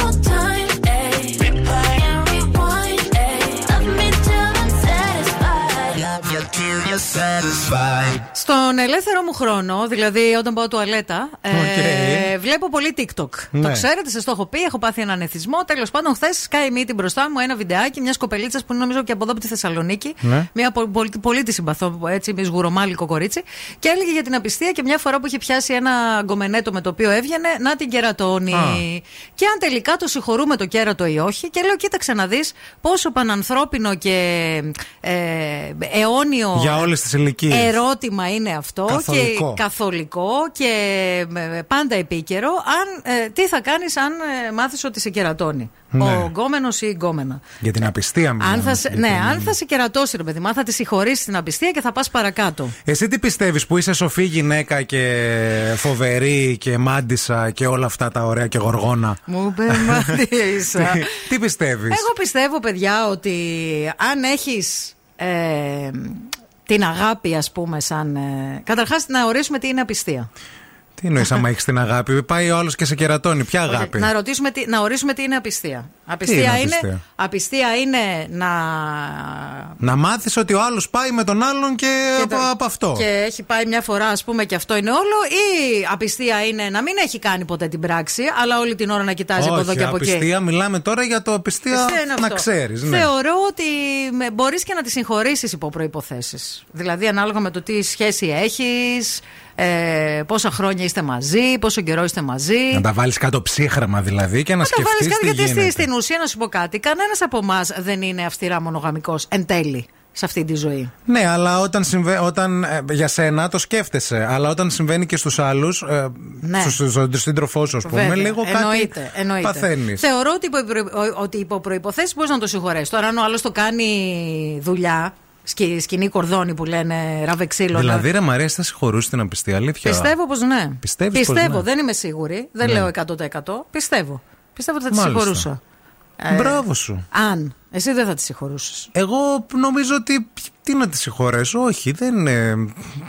Στον ελεύθερο μου χρόνο, δηλαδή όταν πάω τουαλέτα, ε, βλέπω πολύ TikTok. Ναι. Το ξέρετε, σας το έχω πει, έχω πάθει έναν εθισμό. Τέλος πάντων, χθες σκάει μύτη μπροστά μου ένα βιντεάκι μιας κοπελίτσας που είναι νομίζω και από εδώ από τη Θεσσαλονίκη. Ναι. Μια πο- πολύ, πολύ τη συμπαθώ, έτσι, μη σγουρομάλικο κορίτσι. Και έλεγε για την απιστία και μια φορά που είχε πιάσει ένα γκομενέτο με το οποίο έβγαινε να την κερατώνει. Α. Και αν τελικά το συγχωρούμε το κέρατο ή όχι. Και λέω, κοίταξε να δεις πόσο πανανθρώπινο και ε, αιώνιο Για όλες τις ηλικίες. ερώτημα είναι αυτό Καθολικό. και καθολικό και ε, πάντα επίκαιρο. Αν, ε, τι θα κάνεις αν ε, μάθεις ότι σε κερατώνει; Ναι. ο γκόμενος ή η γκόμενα; Για την απιστία μιλάμε. Αν θα, σε- Για ναι, την- αν θα σε κερατώσει, ρε παιδί μου, αν θα τη συγχωρήσεις την απιστία και θα πας παρακάτω. Εσύ τι πιστεύεις που είσαι σοφή γυναίκα και φοβερή και μάντισα και όλα αυτά τα ωραία και γοργόνα; Μου πεμάτισα. Τι- Τι πιστεύεις; Εγώ πιστεύω, παιδιά, ότι αν έχεις ε, την αγάπη, ας πούμε, σαν. Ε, καταρχάς, να ορίσουμε τι είναι απιστία. Τι εννοείς άμα έχεις την αγάπη. Πάει ο άλλος και σε κερατώνει. Ποια αγάπη; Να, ρωτήσουμε τι, να ορίσουμε τι είναι απιστία. είναι Απιστία είναι, απιστία; απιστία είναι να. Να μάθεις ότι ο άλλος πάει με τον άλλον και, από, το- από αυτό. Και έχει πάει μια φορά, ας πούμε, και αυτό είναι όλο. Ή απιστία είναι να μην έχει κάνει ποτέ την πράξη, αλλά όλη την ώρα να κοιτάζει από εδώ Όχι, και από εκεί; απιστία, μιλάμε τώρα για το απιστία Απιστία είναι να αυτό. ξέρεις. Ναι. Θεωρώ ότι μπορείς και να τη συγχωρήσεις υπό προποθέσει. Δηλαδή, ανάλογα με το τι σχέση έχεις, ε, πόσα χρόνια είστε μαζί, πόσο καιρό είστε μαζί. Να τα βάλεις κάτω ψύχραμα δηλαδή και να, Να το βάλεις σκεφτείς κάτι τι γιατί στη- γίνεται. στην ουσία να σου πω κάτι. Κανένας από εμάς δεν είναι αυστηρά μονογαμικός εν τέλει σε αυτή τη ζωή. Ναι, αλλά όταν, συμβα... όταν ε, για σένα το σκέφτεσαι. Αλλά όταν συμβαίνει και στους άλλους, ε, Ναι. στους- στον σύντροφό σου, ας πούμε, Βέβαια, λίγο εννοείται, κάτι εννοείται. παθαίνεις. Θεωρώ ότι υπό, προϋ- ότι υπό προποθέσει μπορείς να το συγχωρέσεις. Τώρα, αν ο άλλος το κάνει δουλειά, σκη, σκηνή κορδόνι που λένε ραβεξίλωνα. Δηλαδή, ρε Μαρία, θα συγχωρούσε την απιστία, αλήθεια. Πιστεύω πως ναι. Πιστεύεις πως Πιστεύω, ναι. δεν είμαι σίγουρη. Δεν Ναι. λέω 100%. Πιστεύω. Πιστεύω ότι θα τη Μάλιστα. συγχωρούσα. Ε, Μπράβο σου. Αν. Εσύ δεν θα τη συγχωρούσες. Εγώ νομίζω ότι. Τι να τη συγχωρέσω, Όχι, δεν είναι.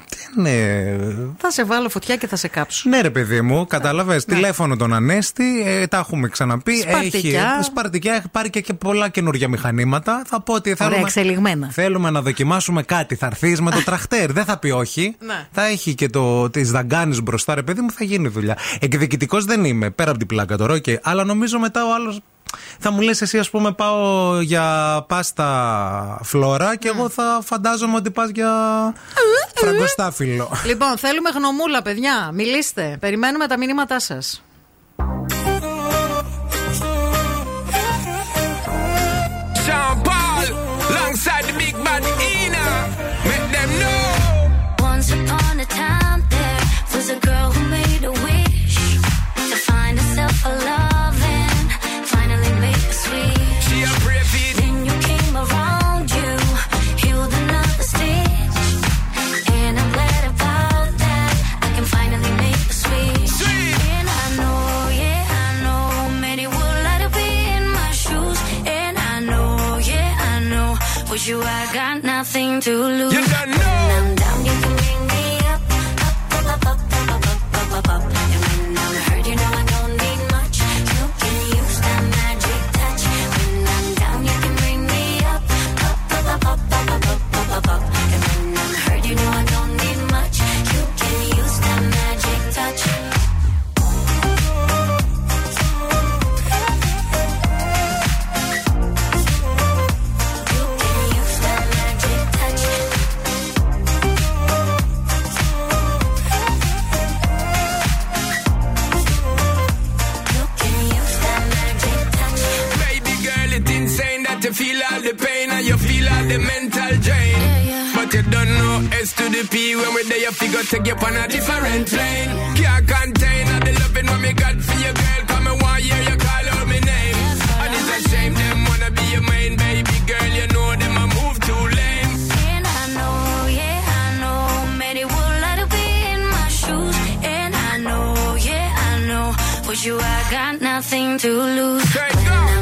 Δεν είναι. Θα σε βάλω φωτιά και θα σε κάψω. Ναι, ρε παιδί μου, κατάλαβες. Τηλέφωνο τον Ανέστη, ε, τα έχουμε ξαναπεί. Σπαρτικιά. Έχει, σπαρτικιά, έχει πάρει και, και πολλά καινούργια μηχανήματα. Θα πω ότι Ωραία, θέλουμε, εξελιγμένα. θέλουμε να δοκιμάσουμε κάτι. Θα έρθεις με το τραχτέρ. δεν θα πει όχι. Ναι. Θα έχει και το τη δαγκάνη μπροστά, ρε παιδί μου, θα γίνει δουλειά. Εκδικητικός δεν είμαι, πέρα από την πλάκα τώρα, okay. αλλά νομίζω μετά ο άλλος. Θα μου λες εσύ, ας πούμε, πάω για πάστα φλόρα και εγώ θα φαντάζομαι ότι πας για φραγκοστάφυλλο. Λοιπόν, θέλουμε γνωμούλα, παιδιά. Μιλήστε. Περιμένουμε τα μηνύματά σας. To lose. You what you don't know. S to the P when we're there, you figure take you on a different plane. Can't contain all the loving what me got for your girl. Come and one year you call out my name. And it's a shame them wanna be your main baby girl. You know them I move too lame. And I know, yeah, I know, many would like to be in my shoes. And I know, yeah, I know, for you I got nothing to lose. Take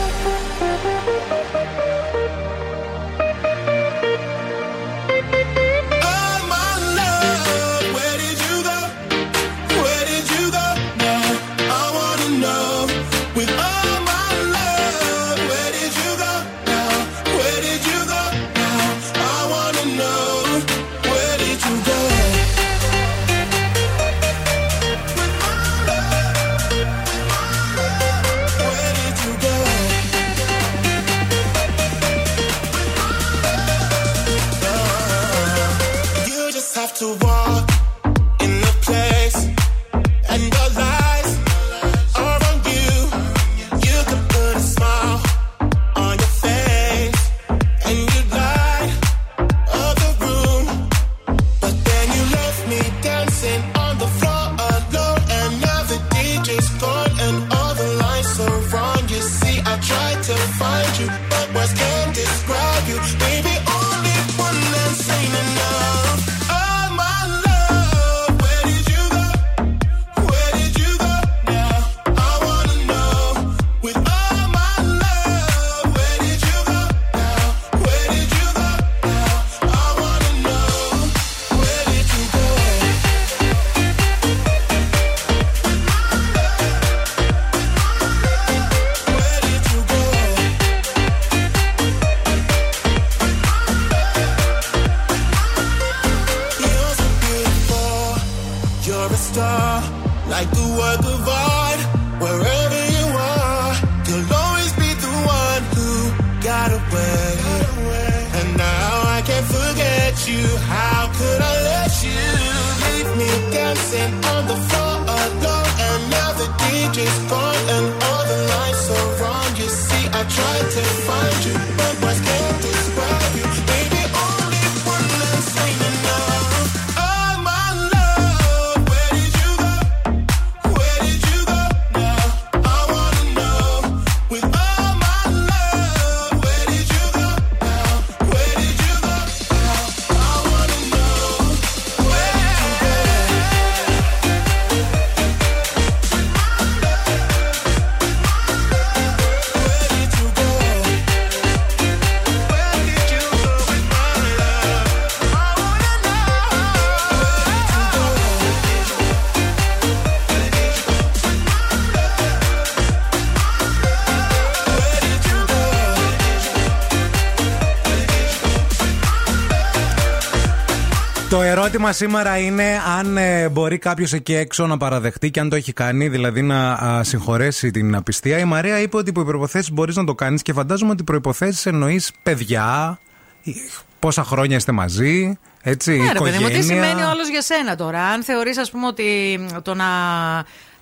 ερώτημα σήμερα είναι αν ε, μπορεί κάποιος εκεί έξω να παραδεχτεί και αν το έχει κάνει, δηλαδή να συγχωρέσει την απιστία. Η Μαρία είπε ότι υπό προποθέσει μπορείς να το κάνεις και φαντάζομαι ότι προποθέσει εννοείς παιδιά, ε, πόσα χρόνια είστε μαζί. Έτσι, ναι, οικογένεια. ρε παιδί μου, τι σημαίνει όλο για σένα τώρα; Αν θεωρείς, ας πούμε, ότι το να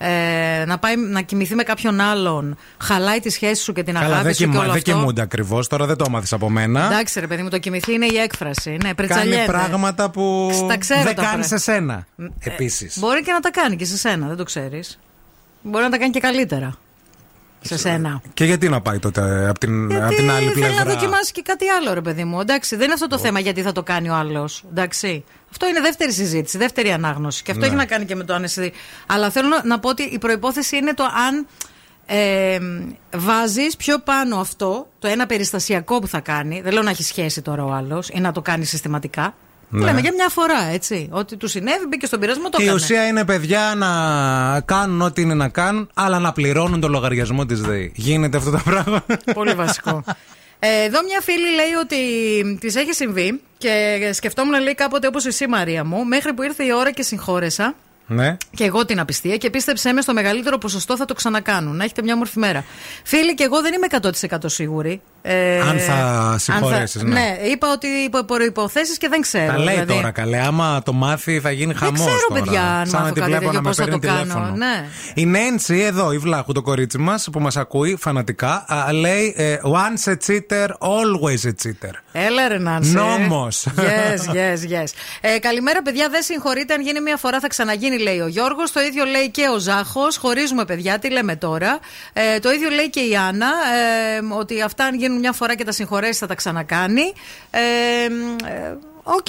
ε, να, πάει, να κοιμηθεί με κάποιον άλλον χαλάει τη σχέση σου και την Καλά, αγάπη δεν σου και κοιμά- όλο δεν αυτό. κοιμούνται ακριβώς. Τώρα δεν το έμαθες από μένα. Εντάξει, ρε παιδί μου, το κοιμηθεί είναι η έκφραση. Ναι, Κάνει πρετσαλιέται. πράγματα που Τα ξέρω δεν τα κάνει πρέ- σε σένα. Επίσης. Μπορεί και να τα κάνει και σε σένα, δεν το ξέρεις. Μπορεί να τα κάνει και καλύτερα. Σε σένα. Και γιατί να πάει τότε από την, απ' την άλλη θέλει να πλευρά; δοκιμάσει και κάτι άλλο, ρε παιδί μου. Εντάξει, δεν είναι αυτό το θέμα γιατί θα το κάνει ο άλλος. Εντάξει. Αυτό είναι δεύτερη συζήτηση, δεύτερη ανάγνωση. Και αυτό Ναι. έχει να κάνει και με το αν εσύ. Αλλά θέλω να- να πω ότι η προπόθεση είναι το αν ε, βάζεις πιο πάνω αυτό, το ένα περιστασιακό που θα κάνει. Δεν λέω να έχει σχέση τώρα ο άλλος ή να το κάνει συστηματικά. Ναι. Λέμε για μια φορά, έτσι. Ότι του συνέβη, μπήκε στον πειρασμό, το Η έκανε. ουσία είναι παιδιά να κάνουν ό,τι είναι να κάνουν, αλλά να πληρώνουν το λογαριασμό της ΔΕΗ. Γίνεται αυτό το πράγμα. Πολύ βασικό. Ε, εδώ μια φίλη λέει ότι της έχει συμβεί και σκεφτόμουν λέει κάποτε όπως εσύ Μαρία μου, μέχρι που ήρθε η ώρα και συγχώρεσα. ναι. Και εγώ την απιστία και πίστεψέ με στο μεγαλύτερο ποσοστό θα το ξανακάνουν. Να έχετε μια όμορφη μέρα. Φίλοι, και εγώ δεν είμαι 100% σίγουρη. Ε, Αν θα αν συγχωρέσεις, ναι. ναι. είπα ότι υπό προποθέσει και δεν ξέρω. Τα λέει δηλαδή. τώρα καλέ. Άμα το μάθει θα γίνει χαμός. ξέρω, τώρα. παιδιά, αν Σαν να μάθω τη κάτι βλέπω τέτοιο, να με πώς θα παίρνει το κάνω, τηλέφωνο. ναι. Η Νέντσι, εδώ, η Βλάχου, το κορίτσι μας που μας ακούει φανατικά, α, λέει ε, Once a cheater, always a cheater. Έλα ρε Νάνση. Νόμος. Yes, yes, yes. Ε, καλημέρα, παιδιά. Δεν συγχωρείτε αν γίνει μια φορά θα ξαναγίνει, λέει ο Γιώργος. Το ίδιο λέει και ο Ζάχος. Χωρίζουμε, παιδιά. Τι λέμε τώρα. Ε, το ίδιο λέει και η Άννα. Ε, ότι αυτά αν γίνουν μια φορά και τα συγχωρέσει θα τα ξανακάνει. Ε, ε, OK.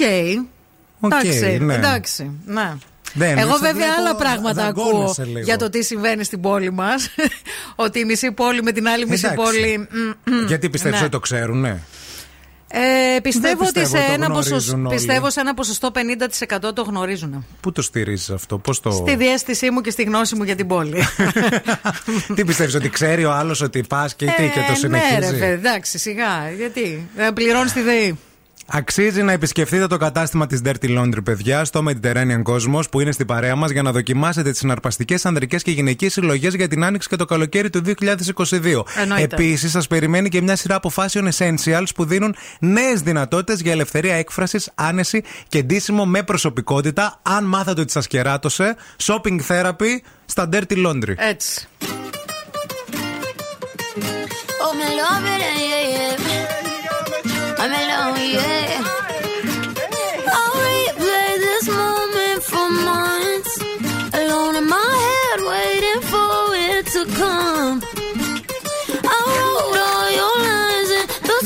OK, εντάξει. ναι. εντάξει. Ναι. Δεν, Εγώ σε βέβαια βλέπω άλλα πράγματα ακούω δαγκώνεσαι λίγο. για το τι συμβαίνει στην πόλη μας. ότι η μισή πόλη με την άλλη μισή Εντάξει. πόλη. μ, μ, Γιατί πιστεύεις ναι. ότι το ξέρουν, ναι. Ε, πιστεύω, Δεν ότι σε πιστεύω το ένα, γνωρίζουν ποσοστό, όλοι. πιστεύω σε ένα ποσοστό 50% το γνωρίζουν. Πού το στηρίζεις αυτό, πώς το. Στη διέστησή μου και στη γνώση μου για την πόλη. Τι πιστεύεις, ότι ξέρει ο άλλος ότι πας και τι και το Ε, συνεχίζει. Ναι, ρε, παιδί, εντάξει, σιγά. Γιατί. Ε, Πληρώνεις τη ΔΕΗ. Αξίζει να επισκεφτείτε το κατάστημα της Dirty Laundry, παιδιά, στο Mediterranean Cosmos που είναι στην παρέα μας για να δοκιμάσετε τις συναρπαστικές ανδρικές και γυναικείε συλλογές για την άνοιξη και το καλοκαίρι του 2022. Εννοείται. Επίσης, σας περιμένει και μια σειρά αποφάσεων Essentials που δίνουν νέες δυνατότητες για ελευθερία έκφρασης, άνεση και ντύσιμο με προσωπικότητα. Αν μάθατε ότι σας κεράτωσε, shopping therapy στα Dirty Laundry. Έτσι. Oh, me love it, yeah, yeah. I'm alone, yeah. I'll replay this moment for months. Alone in my head, waiting for it to come. I wrote all your lines the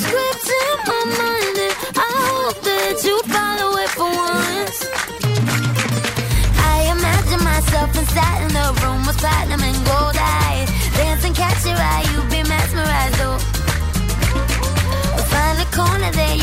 in my mind, and I hope that you follow it for once. I imagine myself inside in the room with platinum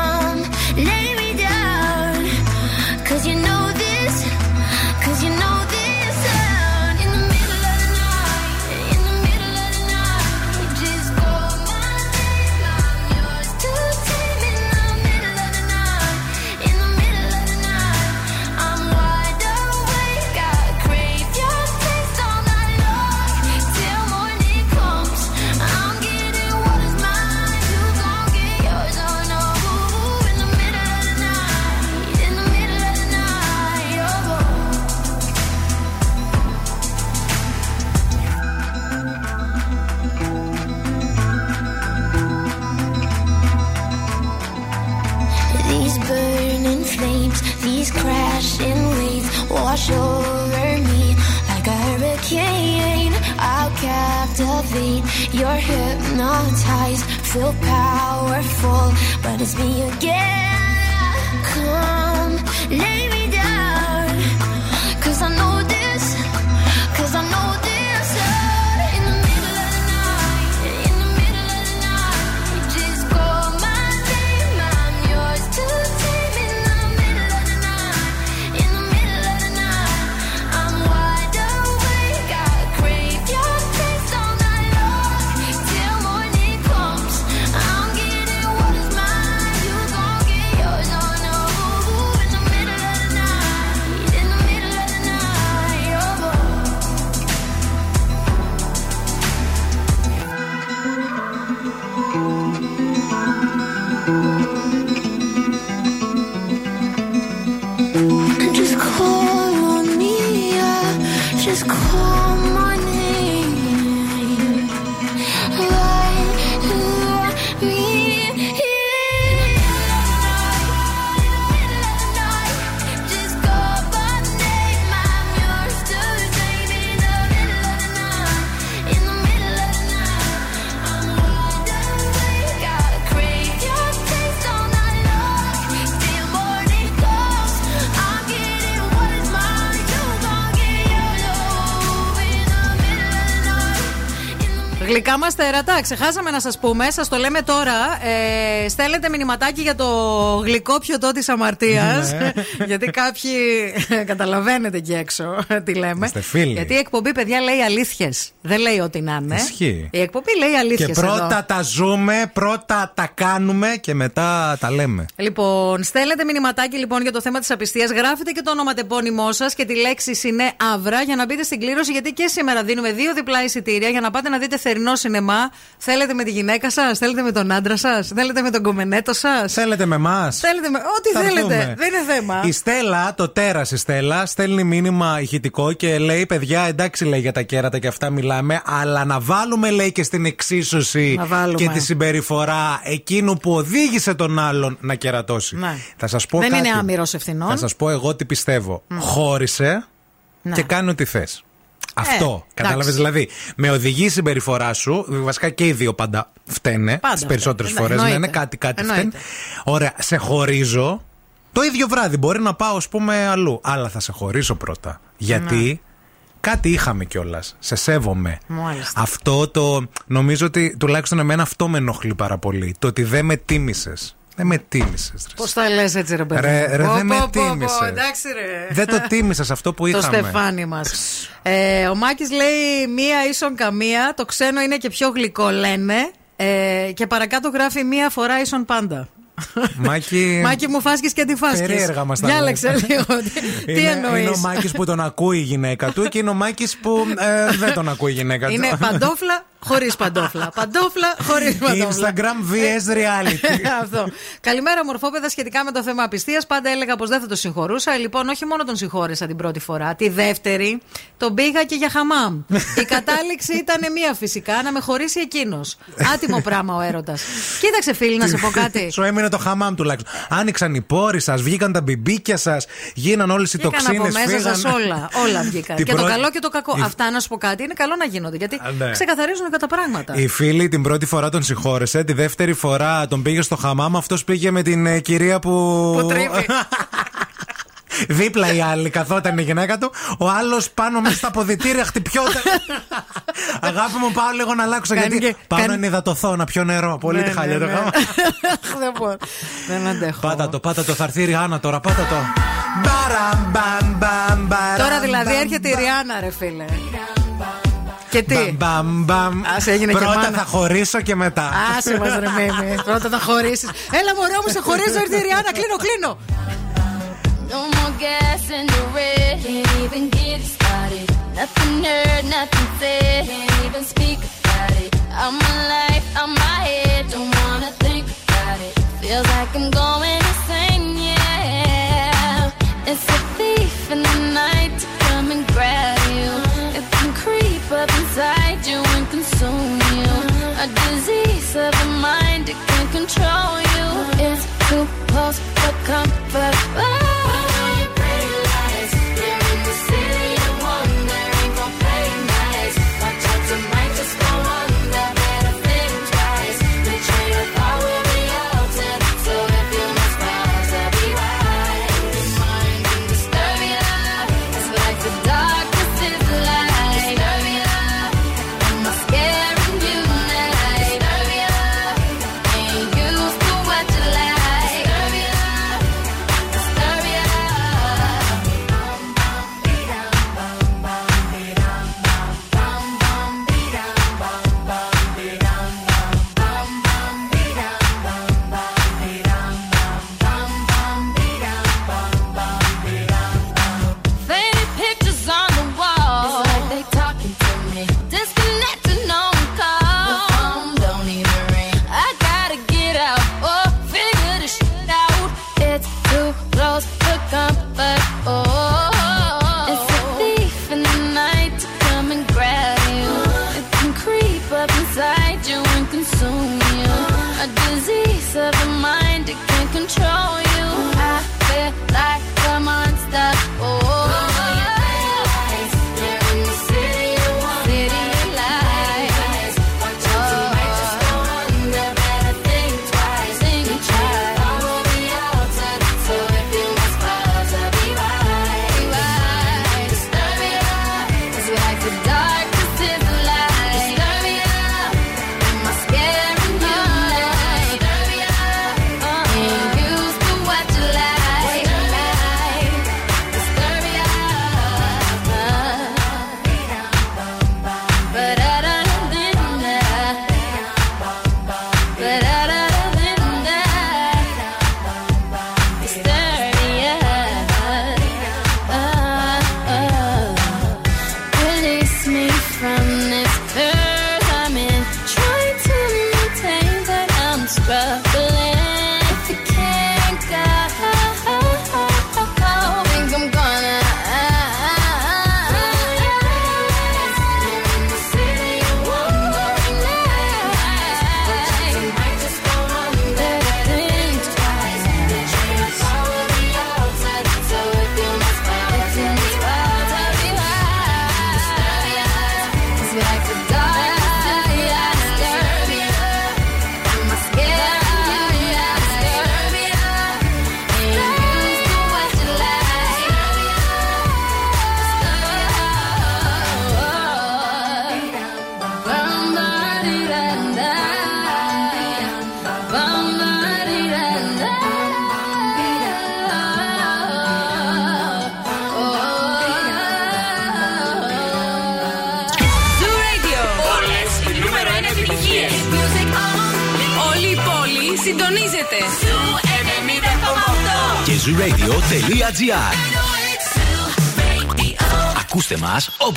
Γλυκά μα τέρατα, ξεχάσαμε να σας πούμε, σας το λέμε τώρα. Ε, στέλνετε μηνυματάκι για το γλυκό πιωτό της αμαρτίας. Ναι. γιατί κάποιοι καταλαβαίνετε εκεί έξω τι λέμε. Είστε φίλοι. Γιατί η εκπομπή, παιδιά, λέει αλήθειες. Δεν λέει ό,τι να είναι. Ισχύει. Η εκπομπή λέει αλήθειες. Και πρώτα τα ζούμε, πρώτα τα κάνουμε και μετά τα λέμε. Λοιπόν, στέλνετε μηνυματάκι λοιπόν για το θέμα της απιστίας. Γράφετε και το ονοματεπώνυμό σας και τη λέξη είναι Αύρα για να μπείτε στην κλήρωση. Γιατί και σήμερα δίνουμε δύο διπλά εισιτήρια για να πάτε να δείτε θερινό σινεμά. Θέλετε με τη γυναίκα σας, θέλετε με τον άντρα σας, θέλετε με τον κομμενέτο σας; Θέλετε με εμάς; Θέλετε με. Ό,τι Θα θέλετε. έρθουμε. Δεν είναι θέμα. Η Στέλλα, το τέρας η Στέλλα, στέλνει μήνυμα ηχητικό και λέει: Παιδιά, εντάξει, λέει για τα κέρατα και αυτά μιλάμε, αλλά να βάλουμε, λέει, και στην εξίσωση Να βάλουμε. και τη συμπεριφορά εκείνου που οδήγησε τον άλλον να κερατώσει. Ναι. Θα σας πω Δεν κάτι. είναι άμυρος ευθυνών. Θα σας πω εγώ τι πιστεύω. Χώρισε Ναι. και κάνει ό,τι θες. Αυτό. Κατάλαβε εντάξει. δηλαδή. Με οδηγεί η συμπεριφορά σου. Βασικά και οι δύο πάντα φταίνε. Πάντα Τις περισσότερες φταίνε. φορές. Ναι, Εννοείται. ναι, κάτι, κάτι Εννοείται. φταίνε. Ωραία, σε χωρίζω. Το ίδιο βράδυ μπορεί να πάω, ας πούμε, αλλού. Αλλά θα σε χωρίσω πρώτα. Γιατί Ναι. κάτι είχαμε κιόλας. Σε σέβομαι. Μάλιστα. Αυτό το. Νομίζω ότι τουλάχιστον εμένα αυτό με ενοχλεί πάρα πολύ. Το ότι δεν με τίμησες. Δεν με τίμησες. Πώς τα λες έτσι, ρε παιδί. Ρε, ρε, Πω, δεν με πω, πω, πω, τίμησες. Εντάξει, ρε. Δεν το τίμησες αυτό που Το είχαμε. στεφάνι μας. Ε, ο Μάκης λέει μία ίσον καμία. Το ξένο είναι και πιο γλυκό, λένε. Ε, και παρακάτω γράφει μία φορά ίσον πάντα. Μάκη. Μάκη μου φάσκεις και αντιφάσκεις Περίεργα μας τα Διάλεξε λέτε. λίγο. Τι- Τι είναι, εννοείς; είναι ο Μάκης που τον ακούει η γυναίκα του και είναι ο Μάκης που ε, δεν τον ακούει η γυναίκα του. Είναι παντόφλα χωρίς παντόφλα. Παντόφλα χωρίς παντόφλα. Instagram vs reality. Αυτό. Καλημέρα, μορφόπεδα. Σχετικά με το θέμα απιστίας, πάντα έλεγα πως δεν θα το συγχωρούσα. Λοιπόν, όχι μόνο τον συγχώρεσα την πρώτη φορά. Τη δεύτερη, τον πήγα και για χαμάμ. Η κατάληξη ήταν μία φυσικά, να με χωρίσει εκείνος. Άτιμο πράγμα ο έρωτας. Κοίταξε, φίλοι, να σε πω κάτι. Σου έμεινε το χαμάμ τουλάχιστον. Άνοιξαν οι πόροι σας, βγήκαν τα μπιμπίκια σας, γίναν όλες οι Βγήκαν από τοξίνες. μέσα σας όλα. Όλα βγήκαν. Την και το πρώτη- καλό και το κακό. Η- Αυτά να σου πω κάτι είναι καλό να γίνονται. Γιατί Α, ναι. ξεκαθαρίζουν και τα πράγματα. Η φίλη την πρώτη φορά τον συγχώρεσε, τη δεύτερη φορά τον πήγε στο χαμάμ, αυτός πήγε με την ε, κυρία που. Που τρίβει. Δίπλα η άλλη καθόταν η γυναίκα του, ο άλλος πάνω μέσα στα αποδητήρια χτυπιόταν. Αγάπη μου, πάω λίγο να αλλάξω Κάνει γιατί και- πάνω κάνει- να υδατωθώ, να πιω νερό. Πολύ Ναι, τη χάλια ναι, το ναι. γάμα. Δεν μπορώ. Δεν αντέχω. Πάτα το, πάτα το, θα έρθει η Ριάννα τώρα, πάτα το. Μπαραμ, μπαμ, μπαμ, μπαραμ, Τώρα δηλαδή μπαμ, έρχεται η Ριάννα, ρε φίλε. Και τι. Μπαμ, μπαμ, μπαμ. Ας έγινε και Πρώτα μάνα. θα χωρίσω και μετά. Άσε μας ρε Μίμη. Πρώτα θα χωρίσεις. Έλα μωρέ μου, σε χωρίζω, ήρθε η Ριάννα. Κλείνω, κλείνω. No more gas in the red. Can't even get it started. Nothing heard, nothing said. Can't even speak about it. I'm alive, I'm my head. Don't wanna think about it. Feels like I'm going insane, yeah. It's a thief in the night up inside you and consume you. A disease of the mind, it can control you. It's too close for comfort.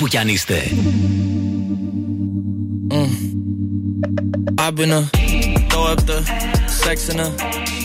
όπου κι αν είστε. Mm. Sex in a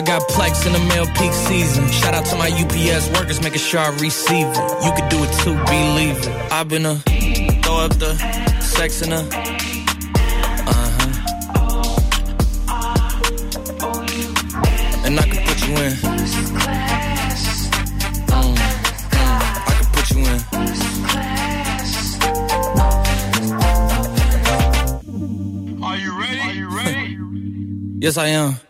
I got plex in the mail peak season. Shout out to my UPS workers, making sure I receive it. You could do it too, believe it. I've been a throw up the sex in a. Uh huh. And I can put you in. Mm, I can put you in. Are you ready? Are you ready? Yes, I am.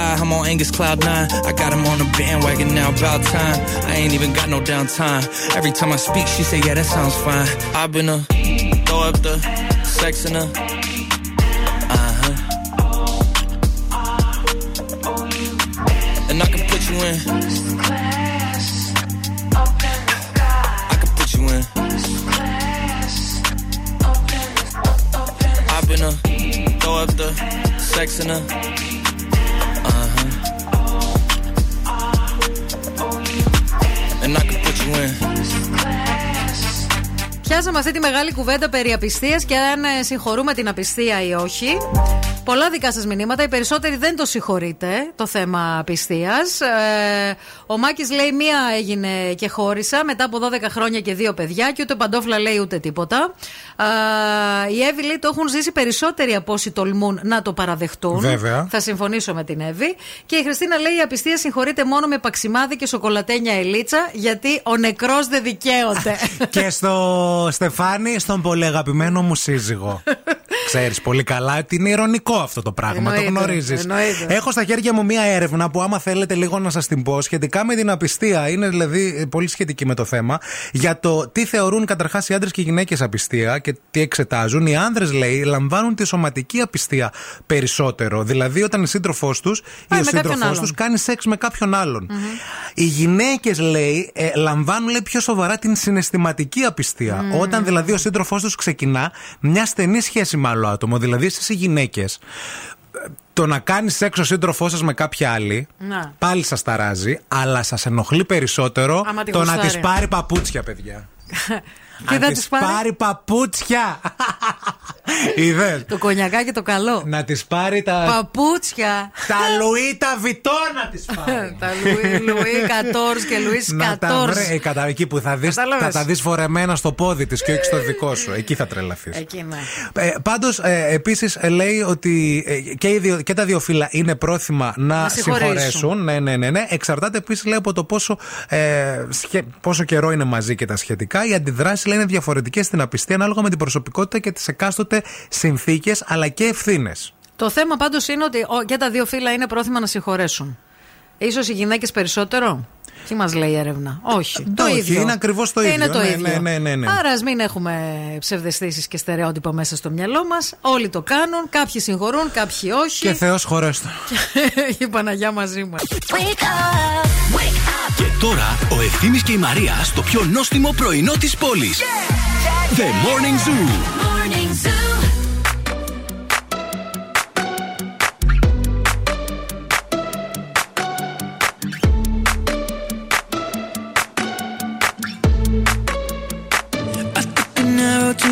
Can't I'm on Angus Cloud 9. I got him on the bandwagon now, about time. I ain't even got no downtime. Every time I speak, she say, yeah, that sounds fine. I've been a throw up the sex in a. Uh huh. And I can put you in. I can put you in. I've been a throw up the sex in a. Πιάσαμε αυτή τη μεγάλη κουβέντα περί απιστίας και αν ε, συγχωρούμε την απιστία ή όχι. Πολλά δικά σας μηνύματα. Οι περισσότεροι δεν το συγχωρείτε το θέμα απιστίας. Ε, ο Μάκης λέει: Μία έγινε και χώρισα μετά από 12 χρόνια και δύο παιδιά και ούτε παντόφλα λέει ούτε τίποτα. Ε, η Εύη λέει: Το έχουν ζήσει περισσότεροι από όσοι τολμούν να το παραδεχτούν. Βέβαια. Θα συμφωνήσω με την Εύη. Και η Χριστίνα λέει: Η απιστία συγχωρείται μόνο με παξιμάδι και σοκολατένια ελίτσα γιατί ο νεκρός δεν δικαίωται. και στο Στεφάνι, στον πολύ αγαπημένο μου σύζυγο. Ξέρεις πολύ καλά ότι είναι ηρωνικό αυτό το πράγμα. Εννοείται, το γνωρίζεις. εννοείται. Έχω στα χέρια μου μία έρευνα που, άμα θέλετε λίγο να σας την πω, σχετικά με την απιστία. Είναι δηλαδή πολύ σχετική με το θέμα. Για το τι θεωρούν καταρχάς οι άντρες και οι γυναίκες απιστία και τι εξετάζουν. Οι άνδρες, λέει, λαμβάνουν τη σωματική απιστία περισσότερο. Δηλαδή, όταν η σύντροφός τους ή Πάει ο με κάποιον σύντροφός άλλον. τους κάνει σεξ με κάποιον άλλον. Οι γυναίκες, λέει, ε, λαμβάνουν λέει, πιο σοβαρά την συναισθηματική απιστία. Μμμ. Όταν δηλαδή ο σύντροφός τους ξεκινά μια στενή σχέση με άλλο άτομο. Δηλαδή, εσείς οι γυναίκες, το να κάνεις σεξ ο σύντροφός σας με κάποια άλλη, Να. πάλι σας ταράζει, αλλά σας ενοχλεί περισσότερο Άμα τη το να γουστάρει. της πάρει παπούτσια, παιδιά. Και Αν θα της της πάρει; πάρει παπούτσια. Είδες. Το κονιακάκι το καλό. Να της πάρει τα. Παπούτσια. Τα Λουί τα Βιτό να της πάρει. Τα Λουί, Λουί Κατόρς και Λουίς Να τα Κατόρς. βρει. Ε, κατά εκεί που θα, δεις, Κατάλαβες; θα τα δεις φορεμένα στο πόδι της και όχι στο δικό σου. Εκεί θα τρελαθείς. Εκεί ναι. Ε, Πάντως, ε, επίσης λέει ότι ε, και, οι δύο, και τα δύο φύλλα είναι πρόθυμα να, Να συγχωρήσουν. συγχωρέσουν. Ναι, ναι, ναι, ναι. Εξαρτάται επίσης λέει από το πόσο, ε, σχε- πόσο καιρό είναι μαζί και τα σχετικά. Οι αντιδράσεις λέει είναι διαφορετικές στην απιστία ανάλογα με την προσωπικότητα και τις εκάστοτε συνθήκες αλλά και ευθύνες. Το θέμα πάντως είναι ότι ο, και τα δύο φύλλα είναι πρόθυμα να συγχωρέσουν. Ίσως οι γυναίκες περισσότερο; Τι μας λέει η έρευνα; Όχι. Το όχι, ίδιο. είναι ακριβώς το ίδιο. Είναι το Ναι, ίδιο. ναι, ναι, ναι, ναι. Άρα ας μην έχουμε ψευδεστήσεις και στερεότυπα μέσα στο μυαλό μας. Όλοι το κάνουν. Κάποιοι συγχωρούν, κάποιοι όχι. Και Θεός χωρέστο. η Παναγιά μαζί μας. Και τώρα ο Ευθύμης και η Μαρία στο πιο νόστιμο πρωινό της πόλης. The Morning Zoo.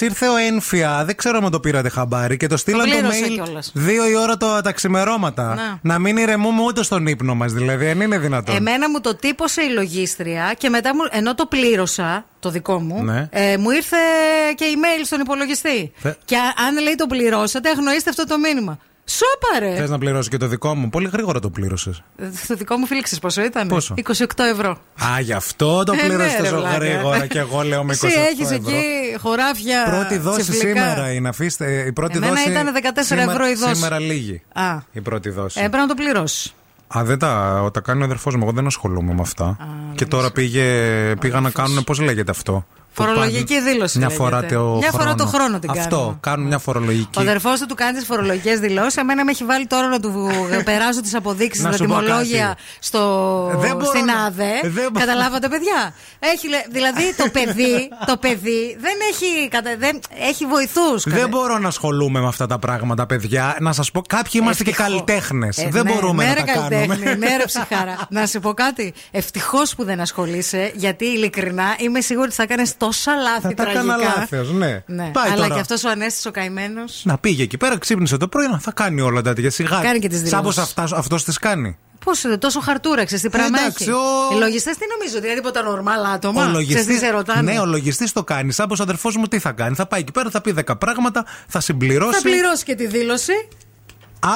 ήρθε ο Ένφια. Δεν ξέρω αν το πήρατε χαμπάρι και το στείλαν το, πλήρωσα mail κιόλας. δύο η ώρα το, τα ξημερώματα. Να. Να μην ηρεμούμε ούτε στον ύπνο μας, δηλαδή. Αν είναι δυνατόν. Εμένα μου το τύπωσε η λογίστρια και μετά μου, ενώ το πλήρωσα, το δικό μου, Ναι. ε, μου ήρθε και email στον υπολογιστή. Θε- Και α- αν λέει το πληρώσατε, αγνοήστε αυτό το μήνυμα. Σόπαρε! Θες να πληρώσει και το δικό μου. Πολύ γρήγορα το πλήρωσες. Ε, Το δικό μου φίλεξε πόσο ήταν; Πόσο; 28 ευρώ. Α, γι' αυτό το Ε, πλήρωσες ναι, ρε τόσο βλάκα. γρήγορα και εγώ λέω με 28 Εσύ έχεις ευρώ. εκεί χωράφια. Πρώτη δόση τσιφλικά. σήμερα είναι. Αφήστε, η πρώτη Εμένα δόση. ήταν 14 σήμερα, ευρώ η δόση. Σήμερα λίγη. Α, Η πρώτη δόση. ε, πρέπει να το πληρώσεις. Α, δεν τα, τα κάνει ο αδερφός μου. Εγώ δεν ασχολούμαι με αυτά. και τώρα πήγε, πήγα να κάνουν. Πώς λέγεται αυτό; Που Φορολογική πάνε δήλωση Μια λέγεται. φορά το Μια φορά το χρόνο την Αυτό. κάνουμε. Κάνουν μια φορολογική. Ο αδερφός του του κάνει τις φορολογικές δηλώσεις. Εμένα με έχει βάλει τώρα να του περάσω τις αποδείξεις, Να τα σου πω τιμολόγια κάτι. στο... Δεν μπορώ στην να- ΑΔΕ. δεν μπορώ. Καταλάβατε, παιδιά; Έχει, λέ- δηλαδή το παιδί, το παιδί δεν έχει, κατα- δεν, έχει βοηθούς. Δεν μπορώ να ασχολούμαι με αυτά τα πράγματα, παιδιά. Να σας πω, κάποιοι είμαστε και καλλιτέχνες. δεν μπορούμε να τα κάνουμε. Ναι, ρε ψυχάρα. να σε πω κάτι. Ευτυχώς που δεν ασχολείσαι, γιατί ειλικρινά είμαι σίγουρη ότι θα κάνει τόσα λάθη Θα τα τραγικά. έκανα λάθος, ναι. Ναι. Πάει Αλλά τώρα. και αυτός ο Ανέστης ο καημένος. Να πήγε εκεί πέρα, ξύπνησε το πρωί, να θα κάνει όλα τα τέτοια σιγά. Κάνει και τις δηλώσεις. Σαν πως αυτός τις κάνει. Πώς είναι, τόσο χαρτούρα, ξέρεις τι πράγμα εντάξει, έχει. ο- Οι λογιστές τι νομίζω, ότι είναι τίποτα νορμάλ άτομα. Ο Ξέρεις τι λογιστής, σε ρωτάνε. ναι, ο λογιστής το κάνει. Σαν πως αδερφός μου τι θα κάνει. Θα πάει εκεί πέρα, θα πει 10 πράγματα, θα συμπληρώσει. Θα πληρώσει και τη δήλωση.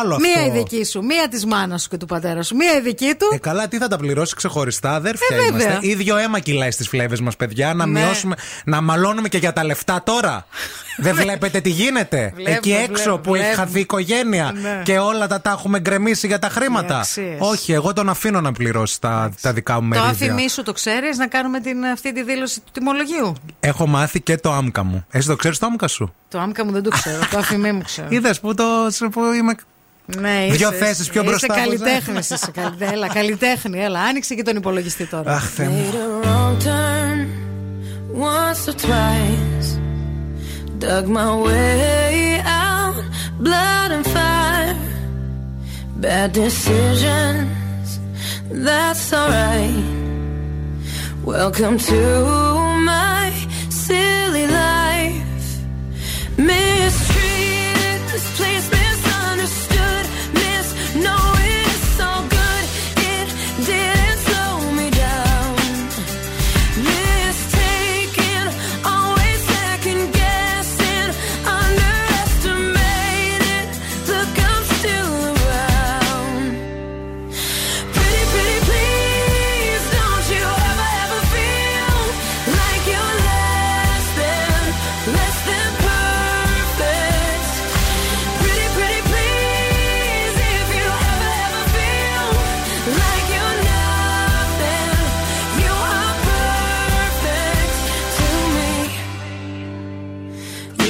Άλλο αυτό. Μία η δική σου, μία της μάνας σου και του πατέρας σου, μία η δική του. Ε, καλά, τι θα τα πληρώσει ξεχωριστά, αδέρφια Ε, βέβαια. είμαστε. Ίδιο αίμα κυλάει στις φλέβες μας, παιδιά. Να Ναι. μειώσουμε, να μαλώνουμε και για τα λεφτά τώρα. Δεν βλέπετε τι γίνεται. Βλέπουμε, Εκεί έξω βλέπουμε, που έχει βλέπουμε. χαθεί η οικογένεια Ναι. και όλα τα, τα έχουμε γκρεμίσει για τα χρήματα. Οι αξίες. Όχι, εγώ τον αφήνω να πληρώσει τα, τα δικά μου Το μερίδια. άφημί σου το ξέρεις να κάνουμε την, αυτή τη δήλωση του τιμολογίου. Έχω μάθει και το άμκα μου. Εσύ το ξέρεις το άμκα σου; Το άμκα μου δεν το ξέρω. το άφημί μου ξέρω. Είδες που, το, σε- που είμαι. Ναι, Δύο είσαι- θέσεις πιο είσαι μπροστά από καλλιτέχνης. Είσαι καλλιτέ- Έλα, καλλιτέχνη. Έλα, άνοιξε και τον υπολογιστή τώρα. Αχ, Θεέ μου. Made a wrong turn once or twice. Dug my way out, blood and fire. Bad decisions, that's alright. Welcome to my silly life. Mistreated,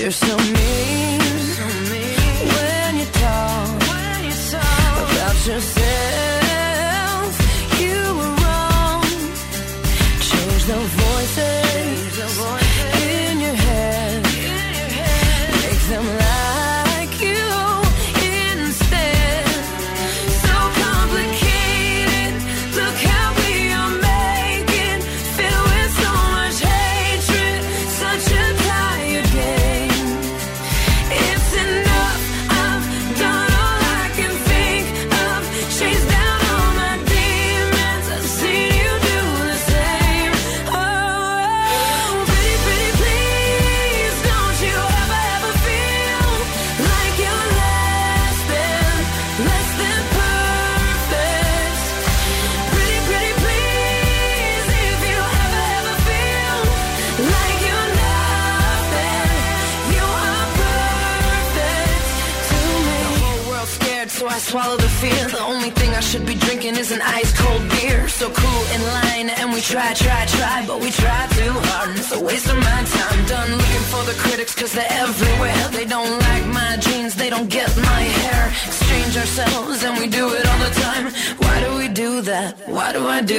There's no need.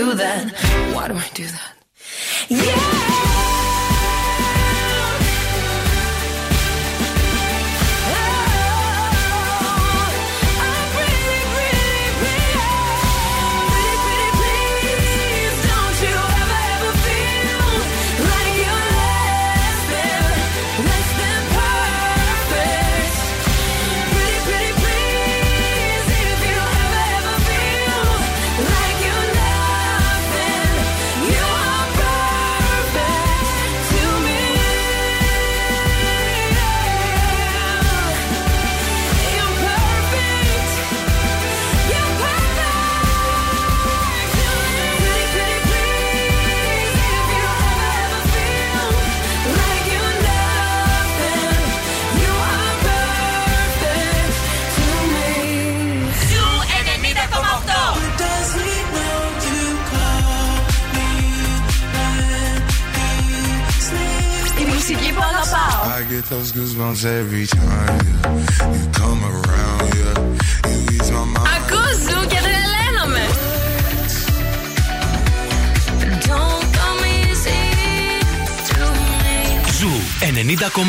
That? Why do I do that?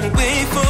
And wait for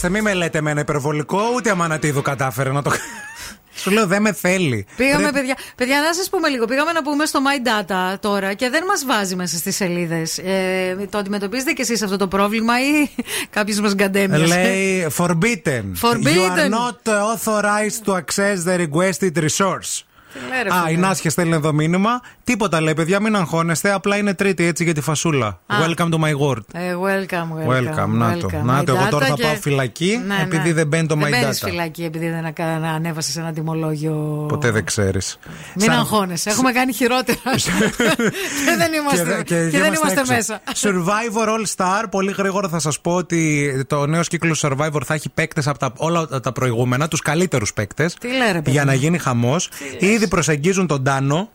ορίστε, μην με λέτε με ένα υπερβολικό, ούτε αμανατίδου κατάφερε να το Σου λέω δεν με θέλει. Πήγαμε, Πρέπει- παιδιά, παιδιά, να σας πούμε λίγο. Πήγαμε να πούμε στο My Data τώρα και δεν μας βάζει μέσα στις σελίδες. Ε, το αντιμετωπίζετε κι εσείς αυτό το πρόβλημα ή κάποιος μας γκαντέμιασε; Λέει forbidden. Forbidden. You are not authorized to access the requested resource. λέει, ρε Α, φίλε; η Νάσια στέλνει εδώ μήνυμα. Τίποτα λέει, παιδιά, μην αγχώνεστε. Απλά είναι τρίτη έτσι για τη φασούλα. Α. Welcome to my world. Ε, welcome, welcome. Welcome, να το. welcome. Να το, My εγώ τώρα Data θα και- πάω φυλακή Ναι, επειδή ναι. δεν μπαίνει το δεν My μπαίνεις Data. φυλακή επειδή δεν ακα- ανέβασες ένα τιμολόγιο. Ποτέ δεν ξέρεις. Μην αγχώνεσαι. Έχουμε κάνει χειρότερα. και δεν είμαστε, και δεν είμαστε μέσα. Survivor All Star. Πολύ γρήγορα θα σας πω ότι το νέο κύκλο Survivor θα έχει παίκτες από τα, όλα τα προηγούμενα, τους καλύτερους παίκτες. Τι λέει, ρε παιδί Για να μου. γίνει χαμός. Ήδη προσεγγίζουν τον Τάνο.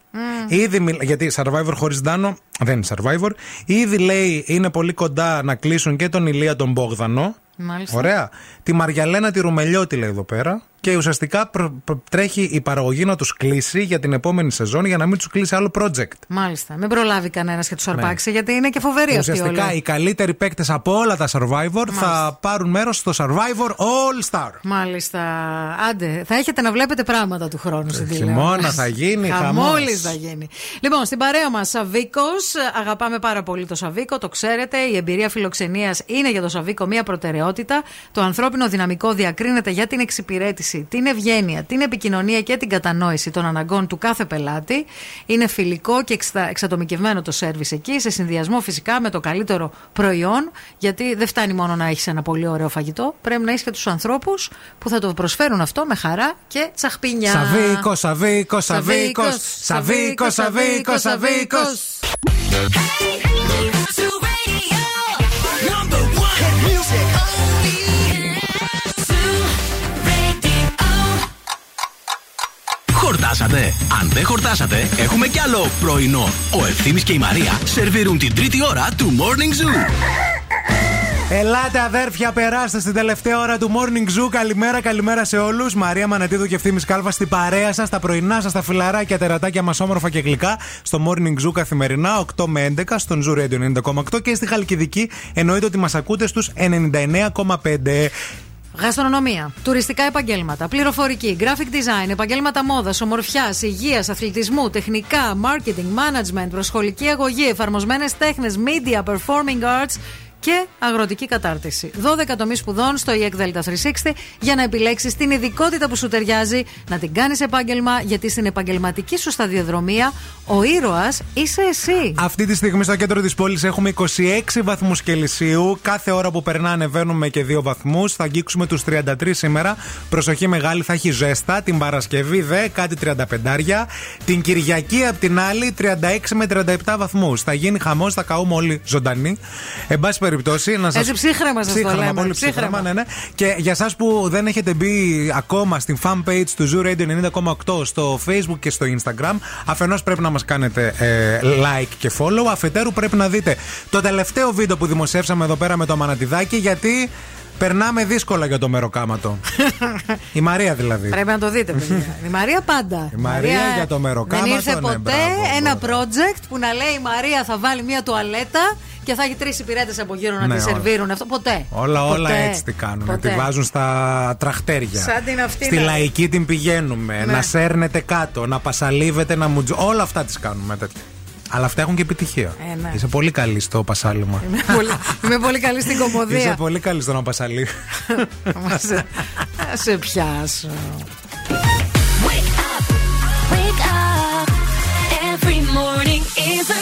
Ήδη, μιλ- γιατί Survivor χωρίς Ντάνο δεν είναι Survivor. Ήδη λέει είναι πολύ κοντά να κλείσουν και τον Ηλία τον Μπόγδανο. Μάλιστα. Ωραία. Τη Μαριαλένα τη Ρουμελιώτη λέει εδώ πέρα. Και ουσιαστικά προ- προ- τρέχει η παραγωγή να τους κλείσει για την επόμενη σεζόν για να μην τους κλείσει άλλο project. Μάλιστα. Μην προλάβει κανένας και τους αρπάξει γιατί είναι και φοβερή αυτή Ναι. Ουσιαστικά όλη. οι καλύτεροι παίκτες από όλα τα Survivor θα πάρουν μέρος στο Survivor All Star. Μάλιστα. Άντε, θα έχετε να βλέπετε πράγματα του χρόνου στην τηλεόραση. χειμώνα θα γίνει, Χαμόλης χαμός. θα γίνει. Λοιπόν, στην παρέα μας Σαβίκος. Αγαπάμε πάρα πολύ το Σαβίκο, το ξέρετε. Η εμπειρία φιλοξενίας είναι για το Σαβίκο μία προτεραιότητα. Το ανθρώπινο δυναμικό διακρίνεται για την εξυπηρέτηση, την ευγένεια, την επικοινωνία και την κατανόηση των αναγκών του κάθε πελάτη. Είναι φιλικό και εξτα- εξατομικευμένο το σερβις εκεί, σε συνδυασμό φυσικά με το καλύτερο προϊόν. Γιατί δεν φτάνει μόνο να έχεις ένα πολύ ωραίο φαγητό, πρέπει να έχεις και τους ανθρώπους που θα το προσφέρουν αυτό με χαρά και τσαχπίνια. Σαβίκος, Σαβίκος, Σαβίκος, Σαβίκος, Σαβίκος, Σαβίκος. Χορτάσατε; Αν δεν χορτάσατε, έχουμε κι άλλο πρωινό. Ο Ευθύμης και η Μαρία σερβίρουν την τρίτη ώρα του Morning Zoo. Ελάτε αδέρφια, περάστε στην τελευταία ώρα του Morning Zoo. Καλημέρα, καλημέρα σε όλους. Μαρία Μανατίδου και ευθύνη Κάλβα στην παρέα σας, τα πρωινά σας, τα φιλαράκια, τερατάκια μας όμορφα και γλυκά. Στο Morning Zoo καθημερινά 8 με 11 στον Zoo Radio 90,8 και στη Χαλκιδική. Εννοείται ότι μας ακούτε στους 99,5. Γαστρονομία, τουριστικά επαγγέλματα, πληροφορική, graphic design, επαγγέλματα μόδας, ομορφιάς, υγείας, αθλητισμού, τεχνικά, marketing, management, προσχολική αγωγή, εφαρμοσμένες τέχνες, media, performing arts και αγροτική κατάρτιση. 12 τομείς σπουδών στο EEC Delta 360 για να επιλέξεις την ειδικότητα που σου ταιριάζει, να την κάνεις επάγγελμα, γιατί στην επαγγελματική σου σταδιοδρομία ο ήρωας είσαι εσύ. Αυτή τη στιγμή στο κέντρο της πόλης έχουμε 26 βαθμούς Κελσίου. Κάθε ώρα που περνά ανεβαίνουμε και 2 βαθμούς. Θα αγγίξουμε τους 33 σήμερα. Προσοχή μεγάλη, θα έχει ζέστα. Την Παρασκευή δε κάτι 35. Την Κυριακή απ' την άλλη 36 με 37 βαθμούς. Θα γίνει χαμός, θα καούμε όλοι ζωντανοί. Εν πάση περιπτώσει, να σα Έτσι ψύχρεμα σας το Ψύχρεμα, λέμε. πολύ Ψύχρεμα. ψύχρεμα, ναι, ναι. Και για εσάς που δεν έχετε μπει ακόμα στην fan page του Zoo Radio 90,8 στο Facebook και στο Instagram, αφενός πρέπει να μας κάνετε ε, like και follow. Αφετέρου πρέπει να δείτε το τελευταίο βίντεο που δημοσιεύσαμε εδώ πέρα με το μανατιδάκι, γιατί περνάμε δύσκολα για το μεροκάματο. Η Μαρία δηλαδή. Πρέπει να το δείτε, παιδιά. Η Μαρία πάντα. Η Μαρία για το μεροκάματο, Δεν ήρθε ναι, ποτέ μπράβο, ένα project που να λέει η Μαρία θα βάλει μια τουαλέτα και θα έχει τρεις υπηρέτες από γύρω να Ναι, τη όλα. σερβίρουν αυτό. Ποτέ. Όλα, όλα Ποτέ. έτσι τι κάνουν. Ποτέ. Τη βάζουν στα τραχτέρια. Σαν την αυτή Στη να- λαϊκή την πηγαίνουμε. Ναι. Να σέρνετε κάτω, να πασαλίβετε, να μουτζ... Όλα αυτά τις κάνουμε τέτοια. Αλλά αυτά έχουν και επιτυχία. Ε, ναι. Είσαι πολύ καλή στο πασάλιμα. Είμαι πολύ, είμαι πολύ καλή στην Είσαι κομμωδία. πολύ καλή στο να πασαλίβει. Θα σε- θα σε πιάσω. Wake up. Every morning is a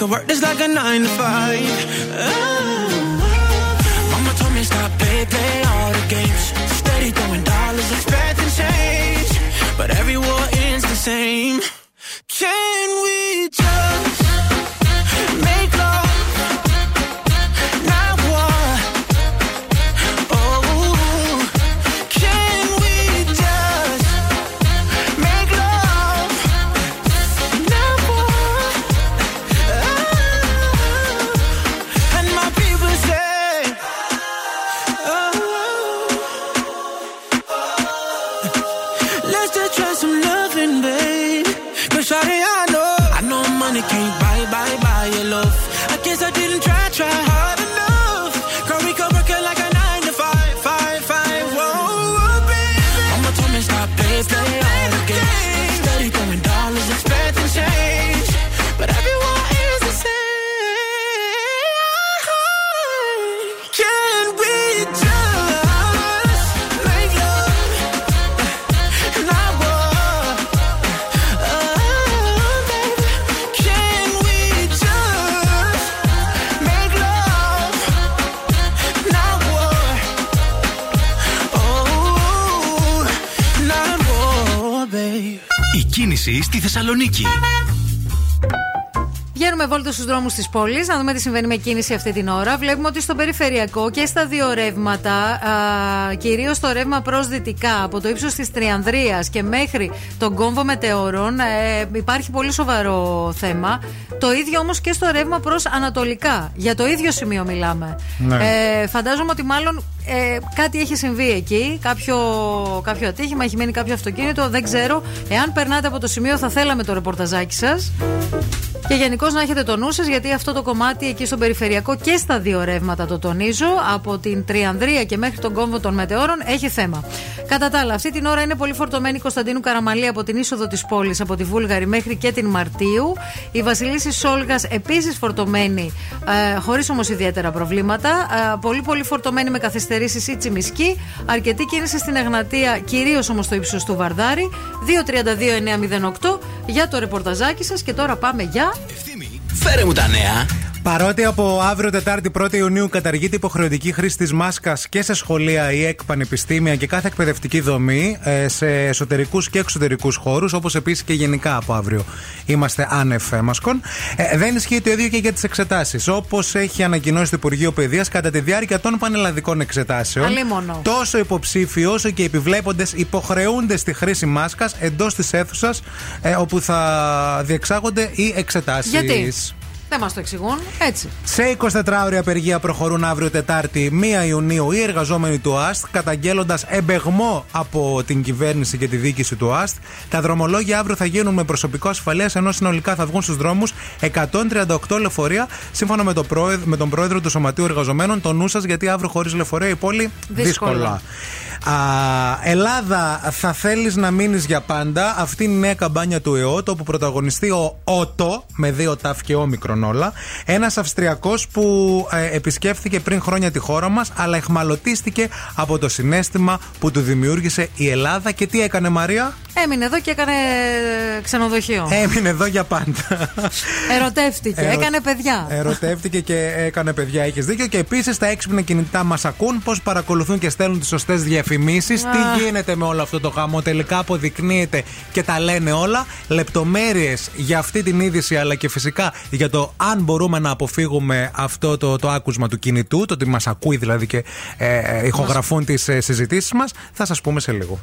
Could work this like a nine to five. Θεσσαλονίκη. Βγαίνουμε βόλτα στους δρόμους της πόλης, να δούμε τι συμβαίνει με κίνηση αυτή την ώρα. Βλέπουμε ότι στο περιφερειακό και στα δύο ρεύματα, κυρίως το ρεύμα προς δυτικά, από το ύψος της Τριανδρίας και μέχρι τον κόμβο μετεωρών, ε, υπάρχει πολύ σοβαρό θέμα. Το ίδιο όμως και στο ρεύμα προς ανατολικά. Για το ίδιο σημείο μιλάμε. Ναι. Ε, φαντάζομαι ότι μάλλον ε, κάτι έχει συμβεί εκεί, κάποιο, κάποιο ατύχημα, έχει μείνει κάποιο αυτοκίνητο, δεν ξέρω. Εάν περνάτε από το σημείο, θα θέλαμε το ρεπορταζάκι σας. Και γενικώς να έχετε το νου σας, γιατί αυτό το κομμάτι εκεί στον περιφερειακό και στα δύο ρεύματα το τονίζω, από την Τριανδρία και μέχρι τον κόμβο των Μετεώρων, έχει θέμα. Κατά τα άλλα, αυτή την ώρα είναι πολύ φορτωμένη η Κωνσταντίνου Καραμαλή από την είσοδο της πόλης, από τη Βούλγαρη μέχρι και την Μαρτίου. Η Βασιλίση Σόλγας επίσης φορτωμένη, ε, χωρίς όμως ιδιαίτερα προβλήματα. Ε, πολύ πολύ φορτωμένη με καθυστερήσεις ή τσιμισκή. Αρκετή κίνηση στην Εγνατία, κυρίως όμως στο ύψος του Βαρδάρη. 232-908 για το ρεπορταζάκι σας. Και τώρα πάμε για. Φέρε μου τα νέα. Παρότι από αύριο Τετάρτη 1η Ιουνίου καταργείται υποχρεωτική χρήση της μάσκας και σε σχολεία ή εκ πανεπιστήμια και κάθε εκπαιδευτική δομή ε, σε εσωτερικούς και εξωτερικούς χώρους, όπως επίσης και γενικά από αύριο είμαστε άνευ μασκών, ε, δεν ισχύει το ίδιο και για τις εξετάσεις. Όπως έχει ανακοινώσει το Υπουργείο Παιδείας, κατά τη διάρκεια των πανελλαδικών εξετάσεων, Αλίμονο. τόσο υποψήφοι όσο και επιβλέποντες υποχρεούνται στη χρήση μάσκας εντός της αίθουσας ε, όπου θα διεξάγονται οι εξετάσεις. Γιατί; Δεν μας το εξηγούν. Έτσι. Σε 24 ώρια απεργία προχωρούν αύριο Τετάρτη 1 Ιουνίου οι εργαζόμενοι του ΑΣΤ, καταγγέλλοντας εμπεγμό από την κυβέρνηση και τη διοίκηση του ΑΣΤ. Τα δρομολόγια αύριο θα γίνουν με προσωπικό ασφαλείας, ενώ συνολικά θα βγουν στους δρόμους 138 λεωφορεία, σύμφωνα με, το πρόεδ- με τον πρόεδρο του Σωματείου Εργαζομένων. Το νου σας, γιατί αύριο χωρίς λεωφορεία η πόλη δύσκολα. Δύσκολα. Α, Ελλάδα, θα θέλεις να μείνεις για πάντα. Αυτή είναι η νέα καμπάνια του ΕΟΤ, όπου πρωταγωνιστεί ο Ότο, με δύο ταφ και όμικρον όλα. Ένας Αυστριακός που ε, επισκέφθηκε πριν χρόνια τη χώρα μας, αλλά εχμαλωτίστηκε από το συνέστημα που του δημιούργησε η Ελλάδα. Και τι έκανε, Μαρία; Έμεινε εδώ και έκανε ξενοδοχείο. Έμεινε εδώ για πάντα. Ερωτεύτηκε, Ερω- έκανε παιδιά. Ερωτεύτηκε και έκανε παιδιά, έχεις δίκιο. Και επίσης τα έξυπνα κινητά μας ακούν, πώς παρακολουθούν και στέλνουν τις σωστές διαφημίσεις. Α. Τι γίνεται με όλο αυτό το χαμό. Τελικά αποδεικνύεται και τα λένε όλα. Λεπτομέρειες για αυτή την είδηση, αλλά και φυσικά για το αν μπορούμε να αποφύγουμε αυτό το, το άκουσμα του κινητού, το ότι μας ακούει δηλαδή και ε, ε, ηχογραφούν τις ε, συζητήσεις μας, θα σας πούμε σε λίγο.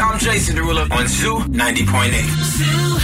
I'm Jason Derulo on Zoo 90.8. Zoo.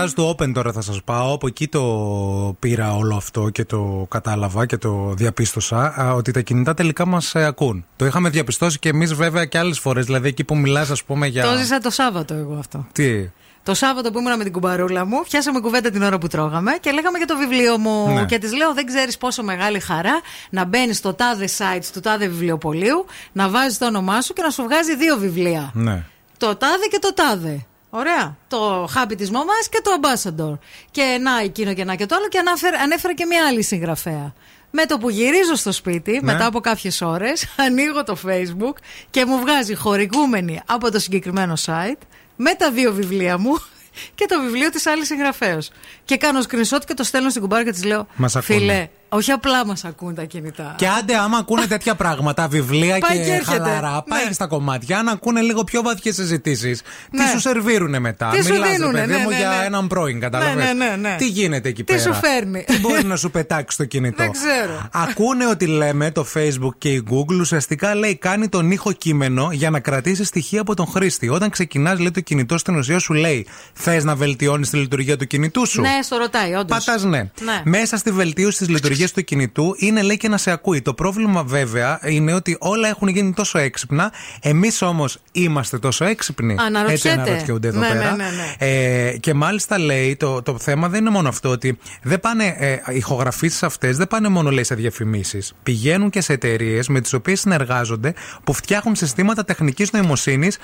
Ρεπορτάζ του Open τώρα θα σας πάω, από εκεί το πήρα όλο αυτό και το κατάλαβα και το διαπίστωσα, α, ότι τα κινητά τελικά μας ε, ακούν. Το είχαμε διαπιστώσει και εμείς βέβαια και άλλες φορές, δηλαδή εκεί που μιλάς ας πούμε για... Το ζήσα το Σάββατο εγώ αυτό. Τι... Το Σάββατο που ήμουν με την κουμπαρούλα μου, πιάσαμε κουβέντα την ώρα που τρώγαμε και λέγαμε για το βιβλίο μου. Ναι. Και της λέω: Δεν ξέρεις πόσο μεγάλη χαρά να μπαίνεις στο τάδε site του τάδε βιβλιοπολίου, να βάζεις το όνομά σου και να σου βγάζει δύο βιβλία. Ναι. Το τάδε και το τάδε. Ωραία. Το χάπι τη μαμά και το ambassador. Και να εκείνο και να και το άλλο. Και ανάφερε, ανέφερε και μια άλλη συγγραφέα. Με το που γυρίζω στο σπίτι, Ναι. μετά από κάποιες ώρες, ανοίγω το Facebook και μου βγάζει χορηγούμενη από το συγκεκριμένο site με τα δύο βιβλία μου και το βιβλίο της άλλης συγγραφέα. Και κάνω screenshot και το στέλνω στην κουμπάρα και της λέω: Μας ακούνε. Φίλε, όχι απλά μας ακούν τα κινητά. Και άντε, άμα ακούνε τέτοια πράγματα, βιβλία Πάει και, και έρχεται. χαλαρά, πάει Ναι. στα κομμάτια να ακούνε λίγο πιο βαθιές συζητήσεις. Τι Ναι. σου σερβίρουνε μετά; Τι σου Μιλάς, ρε δίνουνε, παιδί ναι, μου, ναι, για ναι. έναν πρώην, κατάλαβε. Ναι, ναι, ναι, ναι. Τι γίνεται εκεί Τι πέρα; σου φέρνει; Τι μπορεί να σου πετάξει το κινητό; Δεν ξέρω. Ακούνε ότι λέμε το Facebook και η Google ουσιαστικά λέει κάνει τον ήχο κείμενο για να κρατήσει στοιχεία από τον χρήστη. Όταν ξεκινάς, λέει το κινητό στην ουσία σου λέει Θες να βελτιώνεις τη λειτουργία του κινητού σου. Ναι, στο ρωτάει, όντως. Πατάς ναι. Ναι. Μέσα στη βελτίωση της λειτουργίας του κινητού είναι λέει και να σε ακούει. Το πρόβλημα βέβαια είναι ότι όλα έχουν γίνει τόσο έξυπνα. Εμείς όμως είμαστε τόσο έξυπνοι. Αναρωτιέται. Έτσι αναρωτιούνται εδώ Ναι, πέρα. ναι, ναι, ναι. Ε, και μάλιστα λέει το, το θέμα δεν είναι μόνο αυτό ότι δεν πάνε, ε, οι ηχογραφήσεις αυτές δεν πάνε μόνο λέει σε διαφημίσεις. Πηγαίνουν και σε εταιρείες με τις οποίες συνεργάζονται που φτιάχνουν συστήματα τεχνικής νοημοσύνης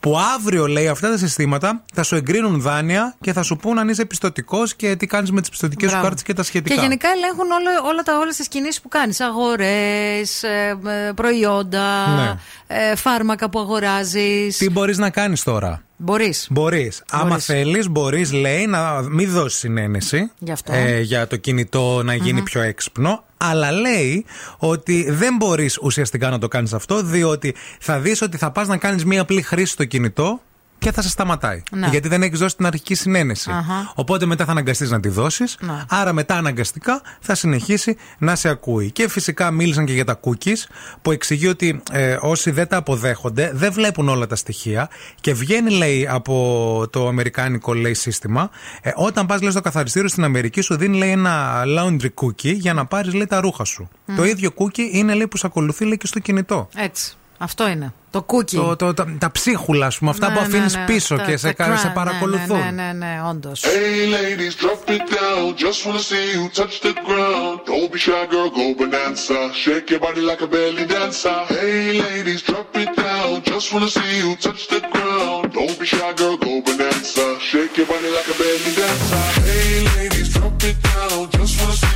που αύριο λέει αυτά τα συστήματα θα σου εγκρίνουν δάνεια και θα σου πούν αν είσαι πιστοτικός και τι κάνεις με τις πιστοτικές σου Μπράβο. κάρτες και τα σχετικά. Και γενικά ελέγχουν όλο, όλα τα, όλες τις κινήσεις που κάνεις. Αγορές, ε, ε, προϊόντα, Ναι. ε, φάρμακα που αγοράζεις. Τι μπορείς να κάνεις τώρα; Μπορείς. Μπορείς. Άμα Μπορείς. θέλεις, μπορείς, λέει, να μην δώσεις συνένεση Γι' αυτό. ε, για το κινητό να γινει πιο έξυπνο. Αλλά λέει ότι δεν μπορείς ουσιαστικά να το κάνεις αυτό, διότι θα δεις ότι θα πας να κάνεις μία απλή χρήση στο κινητό και θα σε σταματάει. Ναι. Γιατί δεν έχεις δώσει την αρχική συνένεση. Αχα. Οπότε μετά θα αναγκαστείς να τη δώσεις. Ναι. Άρα μετά αναγκαστικά θα συνεχίσει να σε ακούει. Και φυσικά μίλησαν και για τα cookies που εξηγεί ότι ε, όσοι δεν τα αποδέχονται δεν βλέπουν όλα τα στοιχεία και βγαίνει λέει από το αμερικάνικο λέει σύστημα ε, όταν πας λέει στο καθαριστήριο στην Αμερική σου δίνει λέει ένα laundry cookie για να πάρεις λέει τα ρούχα σου. Μμ. Το ίδιο cookie είναι λέει που σε ακολουθεί λέει και στο κινητό. Έτσι. Αυτό είναι. Το κούκι. Το, το, τα, τα ψίχουλα, α πούμε, αυτά που αφήνει πίσω και σε, κα- σε παρακολουθούν. Ναι, ναι, ναι, όντω. Hey ladies, drop it down. Just wanna see you touch the ground. Don't be shy, girl, go bonanza. Shake your body like a belly dancer. Hey ladies, drop it down. Just wanna see you touch the ground. Don't be shy, girl, go bonanza. Shake your body like a belly dancer. Hey ladies, drop it down. Just wanna see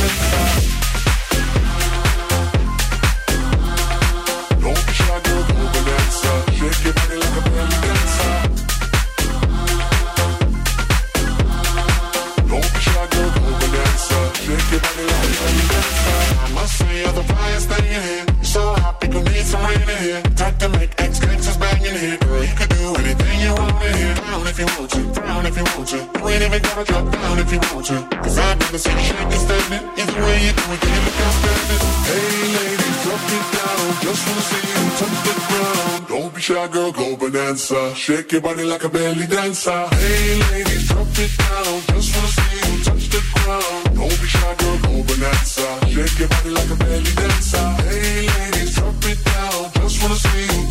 If you want to, down if you want to. You ain't even gotta drop down if you want to. Cause I've never seen you shake and standing. Either way you do it, you look outstanding. Hey, ladies, drop it down. Just wanna see you touch the ground. Don't be shy, girl, go bonanza. Shake your body like a belly dancer. Hey, ladies, drop it down. Just wanna see you touch the ground. Don't be shy, girl, go bonanza. Shake your body like a belly dancer. Hey, ladies, drop it down. Just wanna see you the.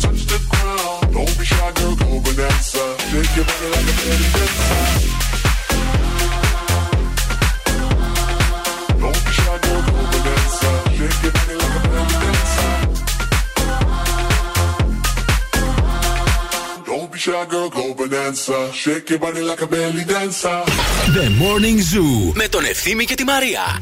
The morning zoo. Με τον Ευθύνη και τη Μαρία.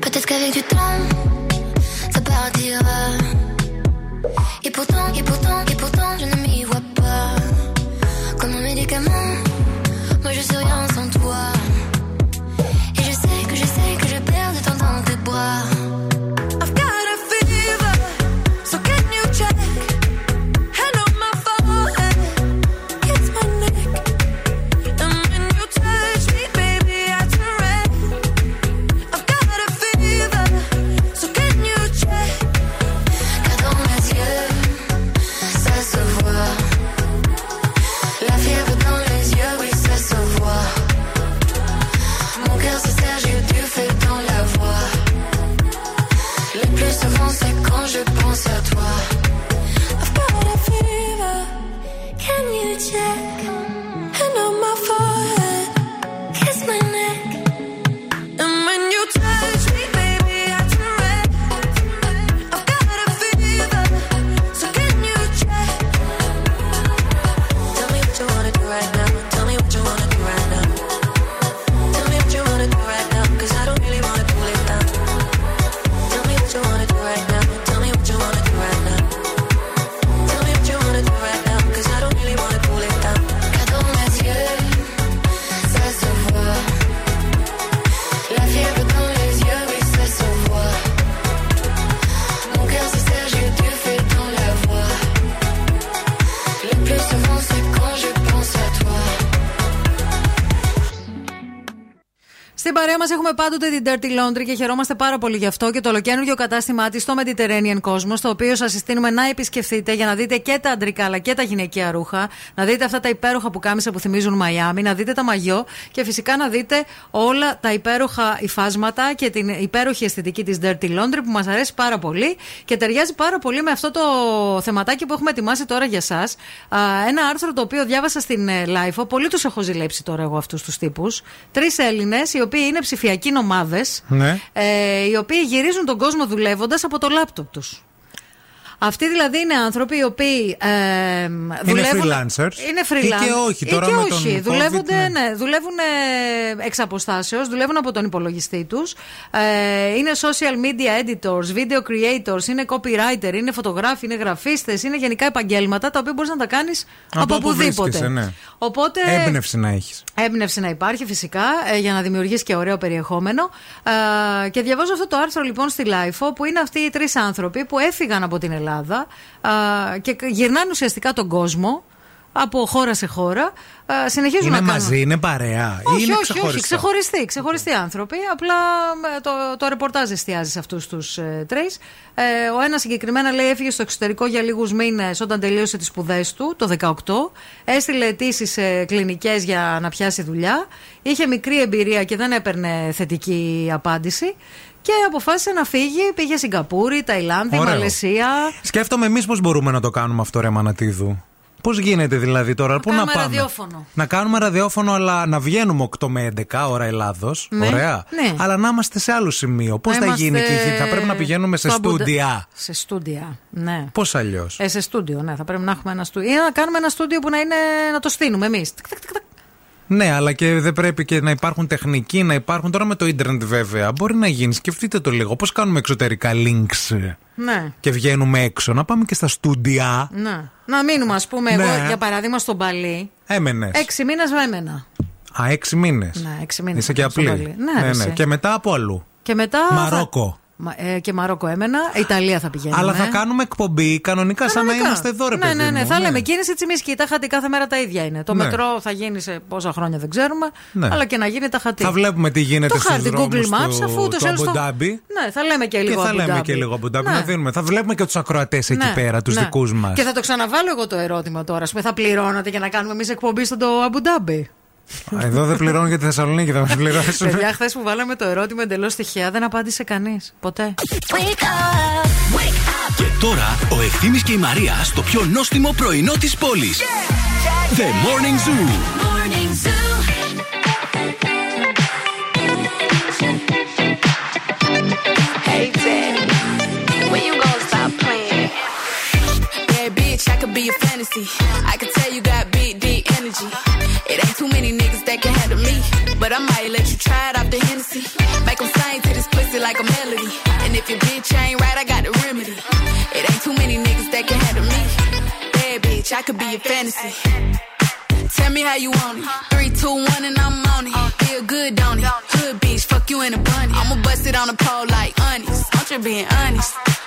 Peut-être qu'avec du temps, ça partira. Et pourtant, et pourtant, et pourtant, je ne m'y vois pas. Comme un médicament, moi je suis rien sans toi. Et je sais que je sais que je perds de temps dans tes bras. 一切。Παρέα μα έχουμε πάντοτε την Dirty Laundry και χαιρόμαστε πάρα πολύ γι' αυτό και το ολοκένουργιο κατάστημά της στο Mediterranean Cosmos, το οποίο σας συστήνουμε να επισκεφθείτε για να δείτε και τα αντρικά αλλά και τα γυναικεία ρούχα, να δείτε αυτά τα υπέροχα που κάμισα που θυμίζουν Μαϊάμι, να δείτε τα μαγιό και φυσικά να δείτε όλα τα υπέροχα υφάσματα και την υπέροχη αισθητική της Dirty Laundry που μας αρέσει πάρα πολύ και ταιριάζει πάρα πολύ με αυτό το θεματάκι που έχουμε ετοιμάσει τώρα για εσά. Ένα άρθρο το οποίο διάβασα στην ε, Life, πολύ τους έχω ζηλέψει τώρα εγώ αυτούς τους τύπους. Τρεις Έλληνες, οι οποίοι είναι ψηφιακοί νομάδε, Ναι. ε, οι οποίοι γυρίζουν τον κόσμο δουλεύοντας από το λάπτοπ τους. Αυτοί δηλαδή είναι άνθρωποι οι οποίοι ε, δουλεύουν. freelancers. Είναι freelance. Ή και όχι, Ή τώρα και με όχι. τον COVID, Δουλεύονται, ναι. ναι, δουλεύουν ε, εξ αποστάσεως, δουλεύουν από τον υπολογιστή τους. Ε, είναι social media editors, video creators, είναι copywriter, είναι φωτογράφοι, είναι γραφίστες, είναι γενικά επαγγέλματα τα οποία μπορείς να τα κάνεις από, όπου οπουδήποτε. βρίσκεσαι, ναι. Οπότε. Έμπνευση να έχεις. Έμπνευση να υπάρχει φυσικά ε, για να δημιουργήσει και ωραίο περιεχόμενο. Ε, και διαβάζω αυτό το άρθρο λοιπόν στη LIFO που είναι αυτοί οι τρεις άνθρωποι που έφυγαν από την Ελλάδα ε, και γυρνάνε ουσιαστικά τον κόσμο από χώρα σε χώρα. Ε, συνεχίζουν Είναι να κάνουν. μαζί, είναι παρέα. ή Όχι, είναι όχι, ξεχωριστά. όχι. Ξεχωριστοί, ξεχωριστοί άνθρωποι. Απλά ε, το, το ρεπορτάζ εστιάζει σε αυτούς τους ε, τρεις. Ε, ο ένας συγκεκριμένα λέει έφυγε στο εξωτερικό για λίγους μήνες όταν τελείωσε τις σπουδές του, το 18. Έστειλε αιτήσεις σε κλινικές για να πιάσει δουλειά. Είχε μικρή εμπειρία και δεν έπαιρνε θετική απάντηση. Και αποφάσισε να φύγει. Πήγε Σιγκαπούρη, Ταϊλάνδη, Ωραίο. Μαλαισία. Σκέφτομαι εμείς πώς μπορούμε να το κάνουμε αυτό, ρε Μανατίδου. Πώς γίνεται δηλαδή τώρα, πού να κάνουμε πάμε; ραδιόφωνο. Να κάνουμε ραδιόφωνο, αλλά να βγαίνουμε 8 με 11 ώρα Ελλάδος. Ναι, Ωραία. ναι. Αλλά να είμαστε σε άλλο σημείο. Πώς Να θα είμαστε γίνει εκεί, θα πρέπει να πηγαίνουμε σε στο Αμπουντα- στούντια. Σε στούντια, ναι. Πώς αλλιώς; Ε, σε στούντιο, ναι. Θα πρέπει να έχουμε ένα στούντιο. Ή να κάνουμε ένα στούντιο που να, είναι, να το στείλουμε εμείς. Ναι, αλλά και δεν πρέπει και να υπάρχουν τεχνικοί, να υπάρχουν. Τώρα με το ίντερνετ βέβαια. Μπορεί να γίνεις. Σκεφτείτε το λίγο. Πώς κάνουμε εξωτερικά links Ναι. και βγαίνουμε έξω. Να πάμε και στα στούντια. Ναι. Να μείνουμε, ας πούμε, Ναι. εγώ για παράδειγμα στον Παλί. Έμενες. Έξι μήνες με έμενα. Α, έξι μήνες. Ναι, έξι μήνες. Είσαι και απλή. Ναι, ρε, εσύ. Και μετά από αλλού. Και μετά. Μαρόκο. Μα- ε, και Μαρόκο έμενα. Ιταλία θα πηγαίνουμε. Αλλά θα κάνουμε εκπομπή κανονικά, σαν να Κανονικά. είμαστε εδώ, ρε Ναι, παιδί ναι, ναι. μου. Θα λέμε κίνηση τσιμίσκη. Τα χατή κάθε μέρα τα ίδια είναι. Το Ναι. μετρό θα γίνει σε πόσα χρόνια δεν ξέρουμε. Ναι. Αλλά και να γίνει τα χατή. Θα βλέπουμε τι γίνεται το στους χάρτη δρόμους Google Maps, του- αφού ούτως του ή άλλως το- Αμπουντάμπι. Ναι, θα λέμε και Και λίγο θα λέμε Αμπουντάμπι. και λίγο από Ντάμπι Ναι. να δίνουμε. Θα βλέπουμε και τους ακροατές εκεί Ναι, πέρα, τους ναι. δικούς μας. Και θα το ξαναβάλω εγώ το ερώτημα τώρα. Α πούμε, θα πληρώνατε για να κάνουμε εμείς εκπομπή στον το Αμπουντάμπι. Εδώ δεν πληρώνω για τη Θεσσαλονίκη, θα μας πληρώσουν. Παιδιά, χθες που βάλαμε το ερώτημα εντελώς τυχαία δεν απάντησε κανείς. Ποτέ. Και τώρα ο Ευθύμης και η Μαρία στο πιο νόστιμο πρωινό της πόλης. The Morning Zoo. Hey, Daddy, when you gonna stop playing? Bad bitch, I could be a fantasy. I could tell you got big, deep energy. It ain't too many niggas that can handle me. But I might let you try it off the Hennessy. Make 'em sing to this pussy like a melody. And if your bitch ain't right, I got the remedy. It ain't too many niggas that can handle me. Bad bitch, I could be a fantasy. Tell me how you want it. Three, two, one, and I'm on it. Feel good, don't it? Hood bitch, fuck you in a bunny. I'ma bust it on the pole like honest. I'm just being honest.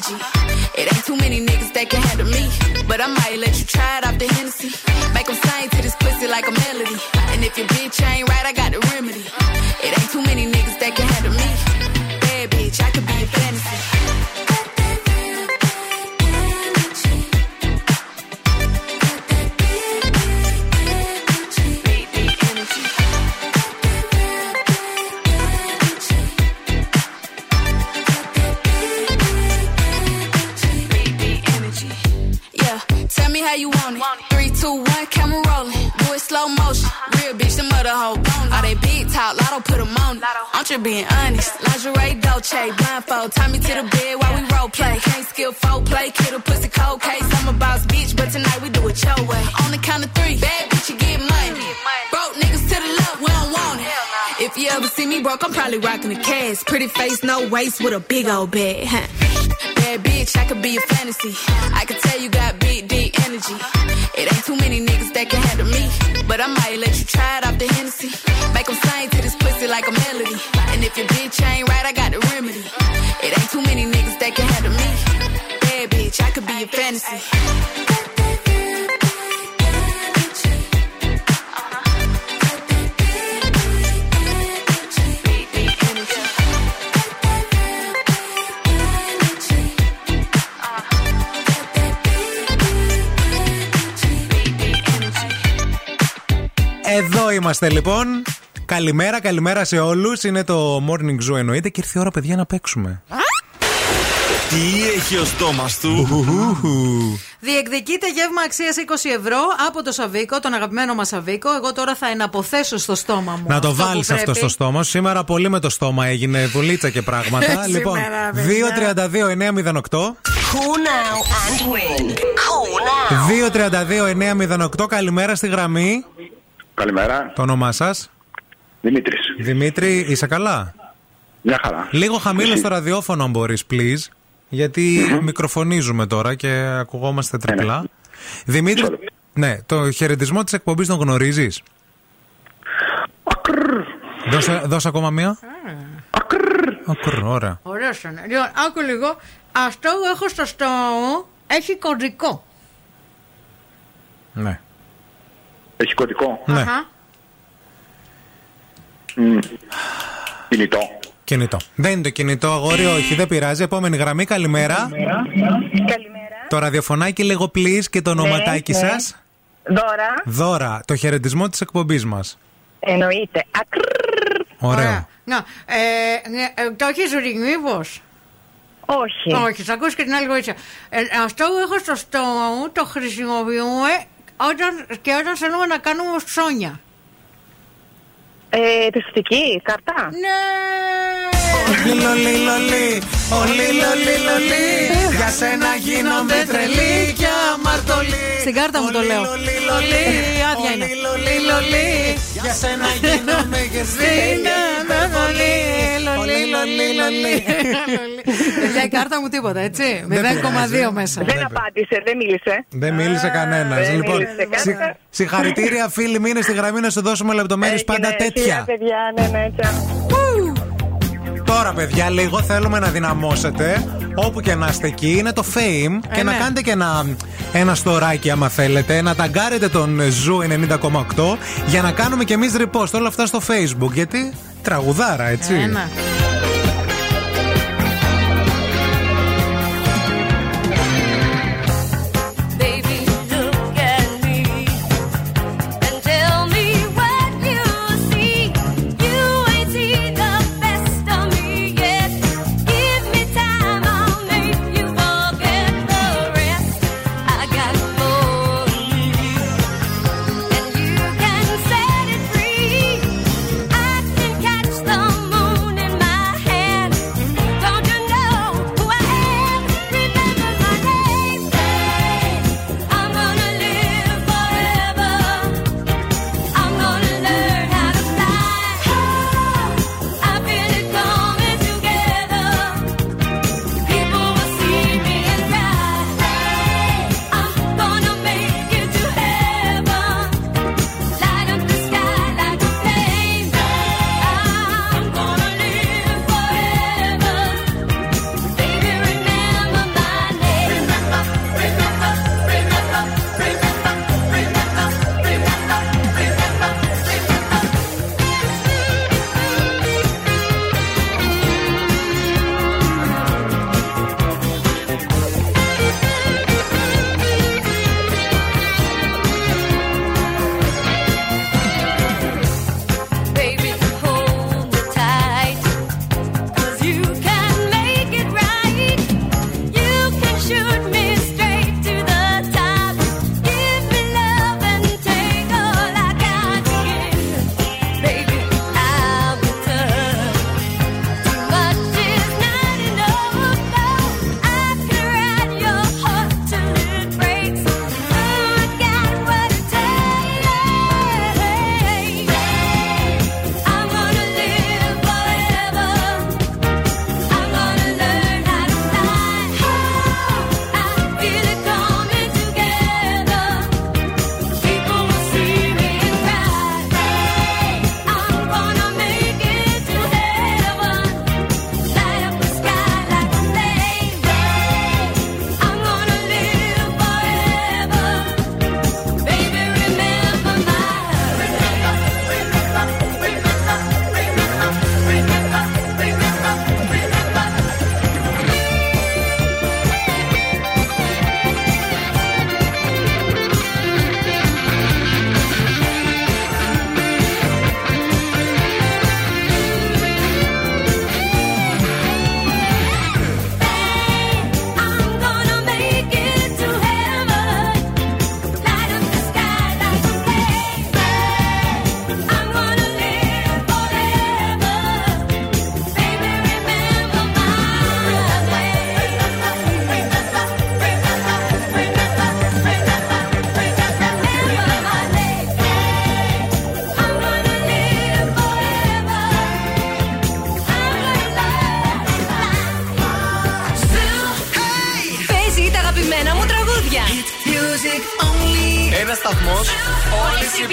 energy. It ain't too many niggas that can handle me. But I might let you try it off the Hennessy. Make 'em sing to this pussy like a melody. And if your bitch ain't right, I got the lotto put 'em on it. I'm just being honest. Lingerie, Dolce, blindfold. Tie me to the bed while we role play. Can't skill folk play, kid a pussy cold case. I'm a boss bitch, but tonight we do it your way. On the count of three, bad bitch, you get money. Broke niggas to the left, we don't want it. If you ever see me broke, I'm probably rocking a cast. Pretty face, no waist, with a big old bag. Huh. Bad bitch, I could be a fantasy. I could tell you got big, deep energy. It ain't too many niggas that can handle me. But I might let you try it off the Hennessy. Like a melody. And if your bitch ain't right, I got the remedy. It ain't too many niggas that can handle me. Bad bitch, I could be a fantasy. Εδώ είμαστε λοιπόν. Καλημέρα, καλημέρα σε όλους. Είναι το morning zoo εννοείται και ήρθε η ώρα, παιδιά, να παίξουμε. Τι έχει ο στόμας του; Διεκδικείται γεύμα αξίας 20 ευρώ από το Σαβίκο, τον αγαπημένο μας Σαβίκο. Εγώ τώρα θα εναποθέσω στο στόμα μου. Να το αυτό που βάλεις αυτό πρέπει. στο στόμα σου. Σήμερα πολύ με το στόμα έγινε βολίτσα και πράγματα. λοιπόν, Σήμερα, παιδιά. 232-908. Call now and win. Call now; 232-908. Καλημέρα στη γραμμή. Καλημέρα. Το όνομά σας. Δημήτρης. Δημήτρη, είσαι καλά; Μια χαρά. Λίγο χαμήλω στο ραδιόφωνο, αν μπορείς, please. Γιατί μικροφωνίζουμε τώρα και ακουγόμαστε τριπλά. Δημήτρη, ναι, το χαιρετισμό της εκπομπής τον γνωρίζεις; Δώσε, δώσε ακόμα μία. Ακρ, ωραία. Ωραίος είναι. Λοιπόν, άκου λίγο. Αυτό που έχω στο στόμα μου έχει κωδικό. Ναι. Έχει κωδικό. Ναι. Αχα. Μμ. Κινητό. Κινητό. Δεν είναι το κινητό, αγόρι, όχι, δεν πειράζει. Επόμενη γραμμή, καλημέρα. Καλημέρα. Το ραδιοφωνάκι λίγο please και το ονοματάκι ναι. σας. Δώρα. Δώρα, το χαιρετισμό της εκπομπής μας. Εννοείται. Ακρ. Ωραίο. Να, ε, ναι, ε, το έχεις ζουρί, μήπως; Όχι. Όχι, θα ακούσει και την άλλη βοήθεια. Ε, αυτό που έχω στο στόμα μου το χρησιμοποιούμε όταν, και όταν θέλουμε να κάνουμε ψώνια. Ε, πιστική, καρτά. Ναι. Λιλο, λιλο, λι, ο λιλο, λιλο, λι. Για σένα γίνομαι τρελή και αμαρτωλή. Στην κάρτα μου το λέω. Λιλο, λι, Άδεια είναι. λιλο, λιλο, λι. Για σένα γίνομαι γερσίνα με πολύ. Ο λιλο, λιλο, λι. Παιδιά, η κάρτα μου τίποτα, έτσι. 0,2 μέσα. Δεν απάντησε, δεν μίλησε. Δεν μίλησε κανένας. δεν Λοιπόν, μίλησε συ- κανένας. συγχαρητήρια, φίλοι, μείνε στη γραμμή να σου δώσουμε λεπτομέρειες πάντα Έγινε, τέτοια. φιλιά, παιδιά, ναι, ναι, τσάου. Τώρα, παιδιά, λίγο θέλουμε να δυναμώσετε. Όπου και να είστε εκεί, είναι το fame. και να ναι. κάνετε και ένα, ένα στοράκι, άμα θέλετε. Να ταγκάρετε τον Zoo 90,8 για να κάνουμε κι εμείς repost όλα αυτά στο Facebook. Γιατί τραγουδάρα, έτσι. Ένα. Baby,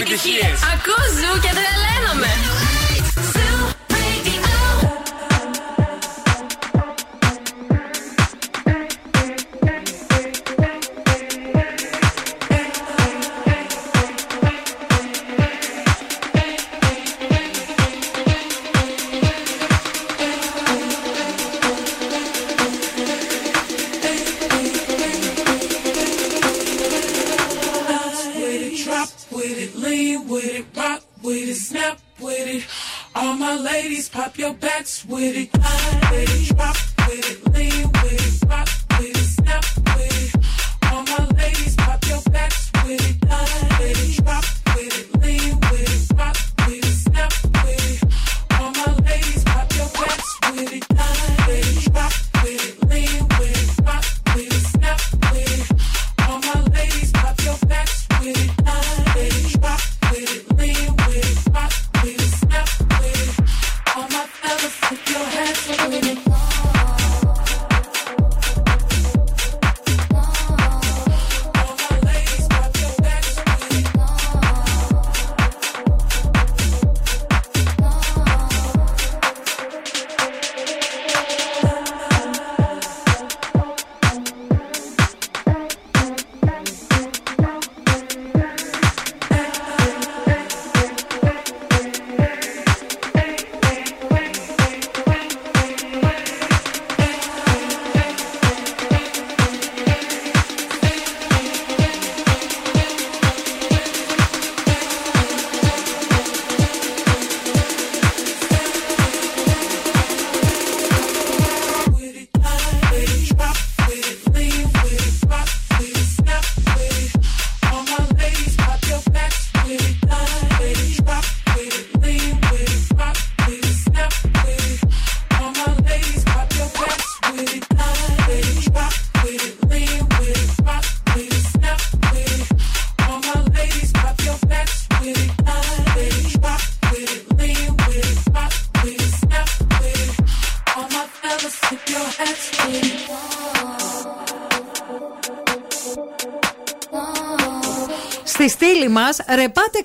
όλες οι επιτυχίες. Ακούς ζου και τρελαίνομαι.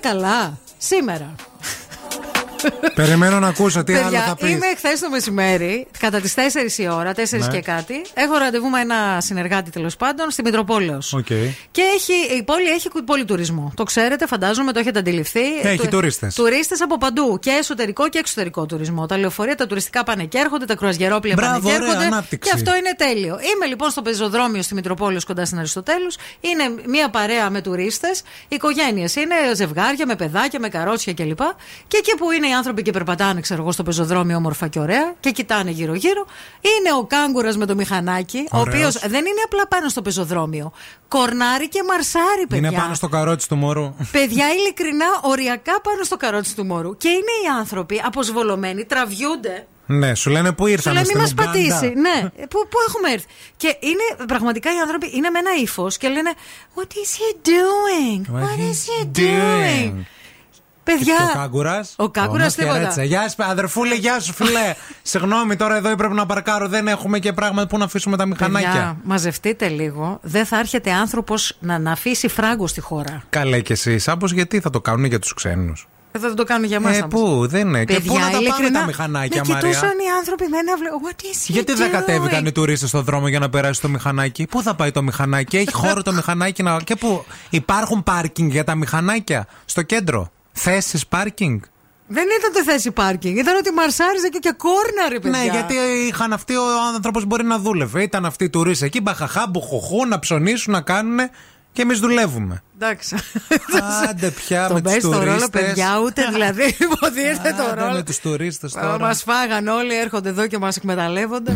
Καλά. Σήμερα. Περιμένω να ακούσω τι άλλο Παιδιά, θα πεις. είμαι χθες το μεσημέρι, κατά τις 4 η ώρα, 4 Ναι. και κάτι. Έχω ραντεβού με ένα συνεργάτη τέλος πάντων στη Μητροπόλεως. Οκ. Και έχει, η πόλη έχει πολύ τουρισμό. Το ξέρετε, φαντάζομαι, το έχετε αντιληφθεί. Έχει τουρίστες. Τουρίστες από παντού. Και εσωτερικό και εξωτερικό τουρισμό. Τα λεωφορεία, τα τουριστικά πάνε και έρχονται, τα κρουαζιερόπλια πάνε Μπράβο, και ωραία έρχονται. ανάπτυξη. Και αυτό είναι τέλειο. Είμαι λοιπόν στο πεζοδρόμιο στη Μητροπόλεως κοντά στην Αριστοτέλους. Είναι μια παρέα με τουρίστες. Οικογένειες είναι, ζευγάρια με παιδάκια, με καρότσια κλπ. Και εκεί που είναι οι άνθρωποι και περπατάνε, ξέρω εγώ, στο πεζοδρόμιο όμορφα και ωραία και κοιτάνε γύρω-γύρω, είναι ο κάγκουρας με το μηχανάκι, ο οποίος Ωραίος. δεν είναι απλά πάνω στο πεζοδρόμιο. Κορνάρει και μαρσάρει, παιδιά. Είναι πάνω στο καρότσι του μωρού. Παιδιά, ειλικρινά, οριακά πάνω στο καρότσι του μωρού. Και είναι οι άνθρωποι αποσβολωμένοι, τραβιούνται. Ναι, σου λένε πού Σου ήρθαμε λέει μη στην μας Ουγκάντα. πατήσει. Ναι, πού, πού έχουμε έρθει. Και είναι πραγματικά οι άνθρωποι είναι με ένα ύφος και λένε What is he doing? What, is he doing? Παιδιά. Ο κάγκουρας. Ο κάγκουρας τίποτα. Γεια σου, αδερφούλη, γεια σου, φιλέ. Συγγνώμη, τώρα εδώ πρέπει να παρκάρω. Δεν έχουμε και πράγματα που να αφήσουμε τα μηχανάκια; Παιδιά, μαζευτείτε λίγο. Δεν θα έρχεται άνθρωπος να, να αφήσει φράγκο στη χώρα. Καλέ κι εσύ. Σάμπο γιατί θα το κάνουν για τους ξένους; Εδώ δεν το κάνουν για εμάς. Ε, πού, δεν είναι. Και πού να τα πάμε τα μηχανάκια, με Μαρία; κοιτούσαν οι άνθρωποι με ένα βλέ- What is he Γιατί δεν doing? κατέβηκαν οι τουρίστες στον δρόμο για να περάσει το μηχανάκι; Πού θα πάει το μηχανάκι, έχει χώρο το μηχανάκι να. Και πού; Υπάρχουν πάρκινγκ για τα μηχανάκια στο κέντρο; Θέσεις πάρκινγκ. Δεν ήταν το θέση πάρκινγκ. Ήταν ότι μαρσάριζε και, και κόρναρε, παιδιά. Ναι, γιατί είχαν αυτοί ο άνθρωπος μπορεί να δούλευε. Ήταν αυτοί οι τουρίστες εκεί, μπαχαχά, μπουχοχού, να ψωνίσουν, να κάνουν και εμείς δουλεύουμε. Εντάξει. Άντε πια Τον με τους παίζει το ρόλο, τουρίστες. παιδιά, ούτε δηλαδή υποτίθεται το ρόλο. με τους τουρίστες τώρα. Μας φάγαν όλοι, έρχονται εδώ και μας εκμεταλλεύονται.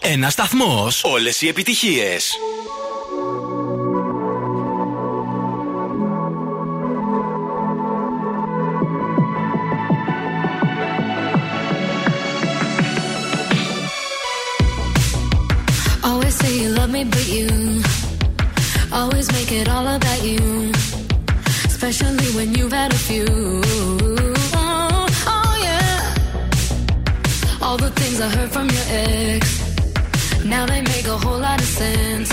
Ένα σταθμό. Όλε οι επιτυχίε. Always say you love me, but you always make it all about things I heard from your ex. Now they make a whole lot of sense.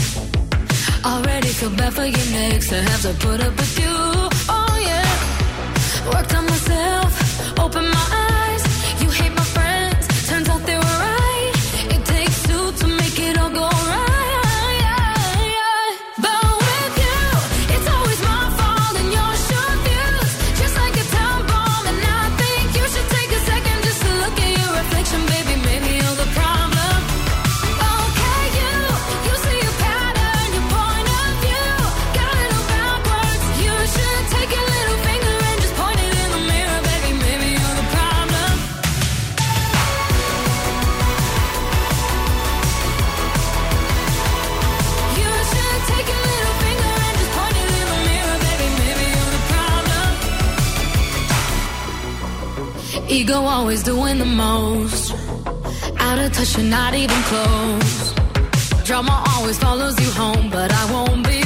Already feel bad for your next to have to put up with you. Oh, yeah. Worked on myself, Ego always doing the most. Out of touch, you're not even close. Drama always follows you home, but I won't be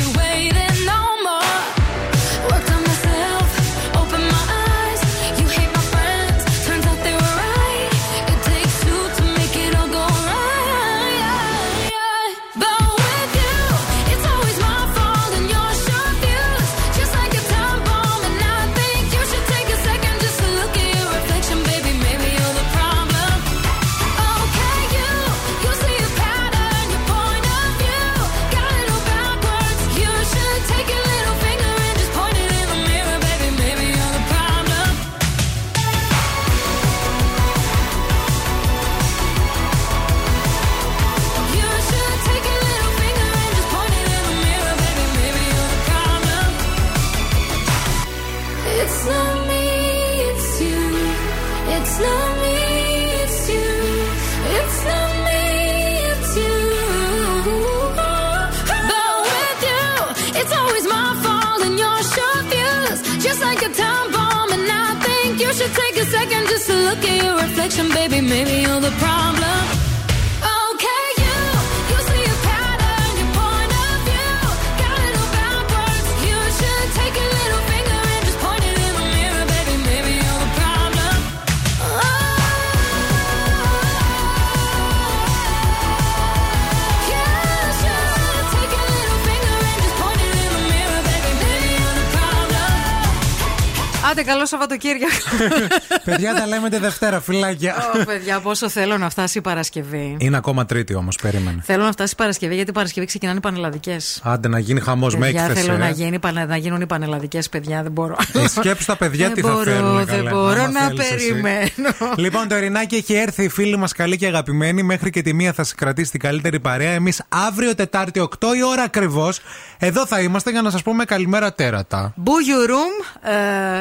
Σαββατοκύριακο. Παιδιά, τα λέμε τη Δευτέρα, φυλάκια. Ω, παιδιά, πόσο θέλω να φτάσει η Παρασκευή. Είναι ακόμα Τρίτη όμως, περίμενε. Θέλω να φτάσει η Παρασκευή γιατί η Παρασκευή ξεκινάνε οι πανελλαδικές. Άντε να γίνει χαμός με Παιδιά, έκθεση. θέλω ε. να, γίνει, πανε- να γίνουν οι πανελλαδικές, παιδιά, δεν μπορώ. Ε, Σκέψου τα παιδιά τι δεν θα μπορώ, φέρουν. δεν μπορώ να περιμένω. Λοιπόν, το Ερηνάκι έχει έρθει η φίλη μας καλή και αγαπημένη. Μέχρι και τη μία θα σε κρατήσει την καλύτερη παρέα. Εμείς αύριο Τετάρτη 8 η ώρα ακριβώς. Εδώ θα είμαστε για να σας πούμε καλημέρα τέρατα. Μπουγιουρούμ,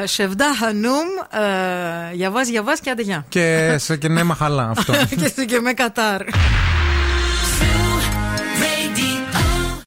ε, Σεβδά Χανουμ, ε, Γιαβά, Γιαβά και άντε γεια. Και σε και ναι, μαχαλά αυτό. και, και με Κατάρ.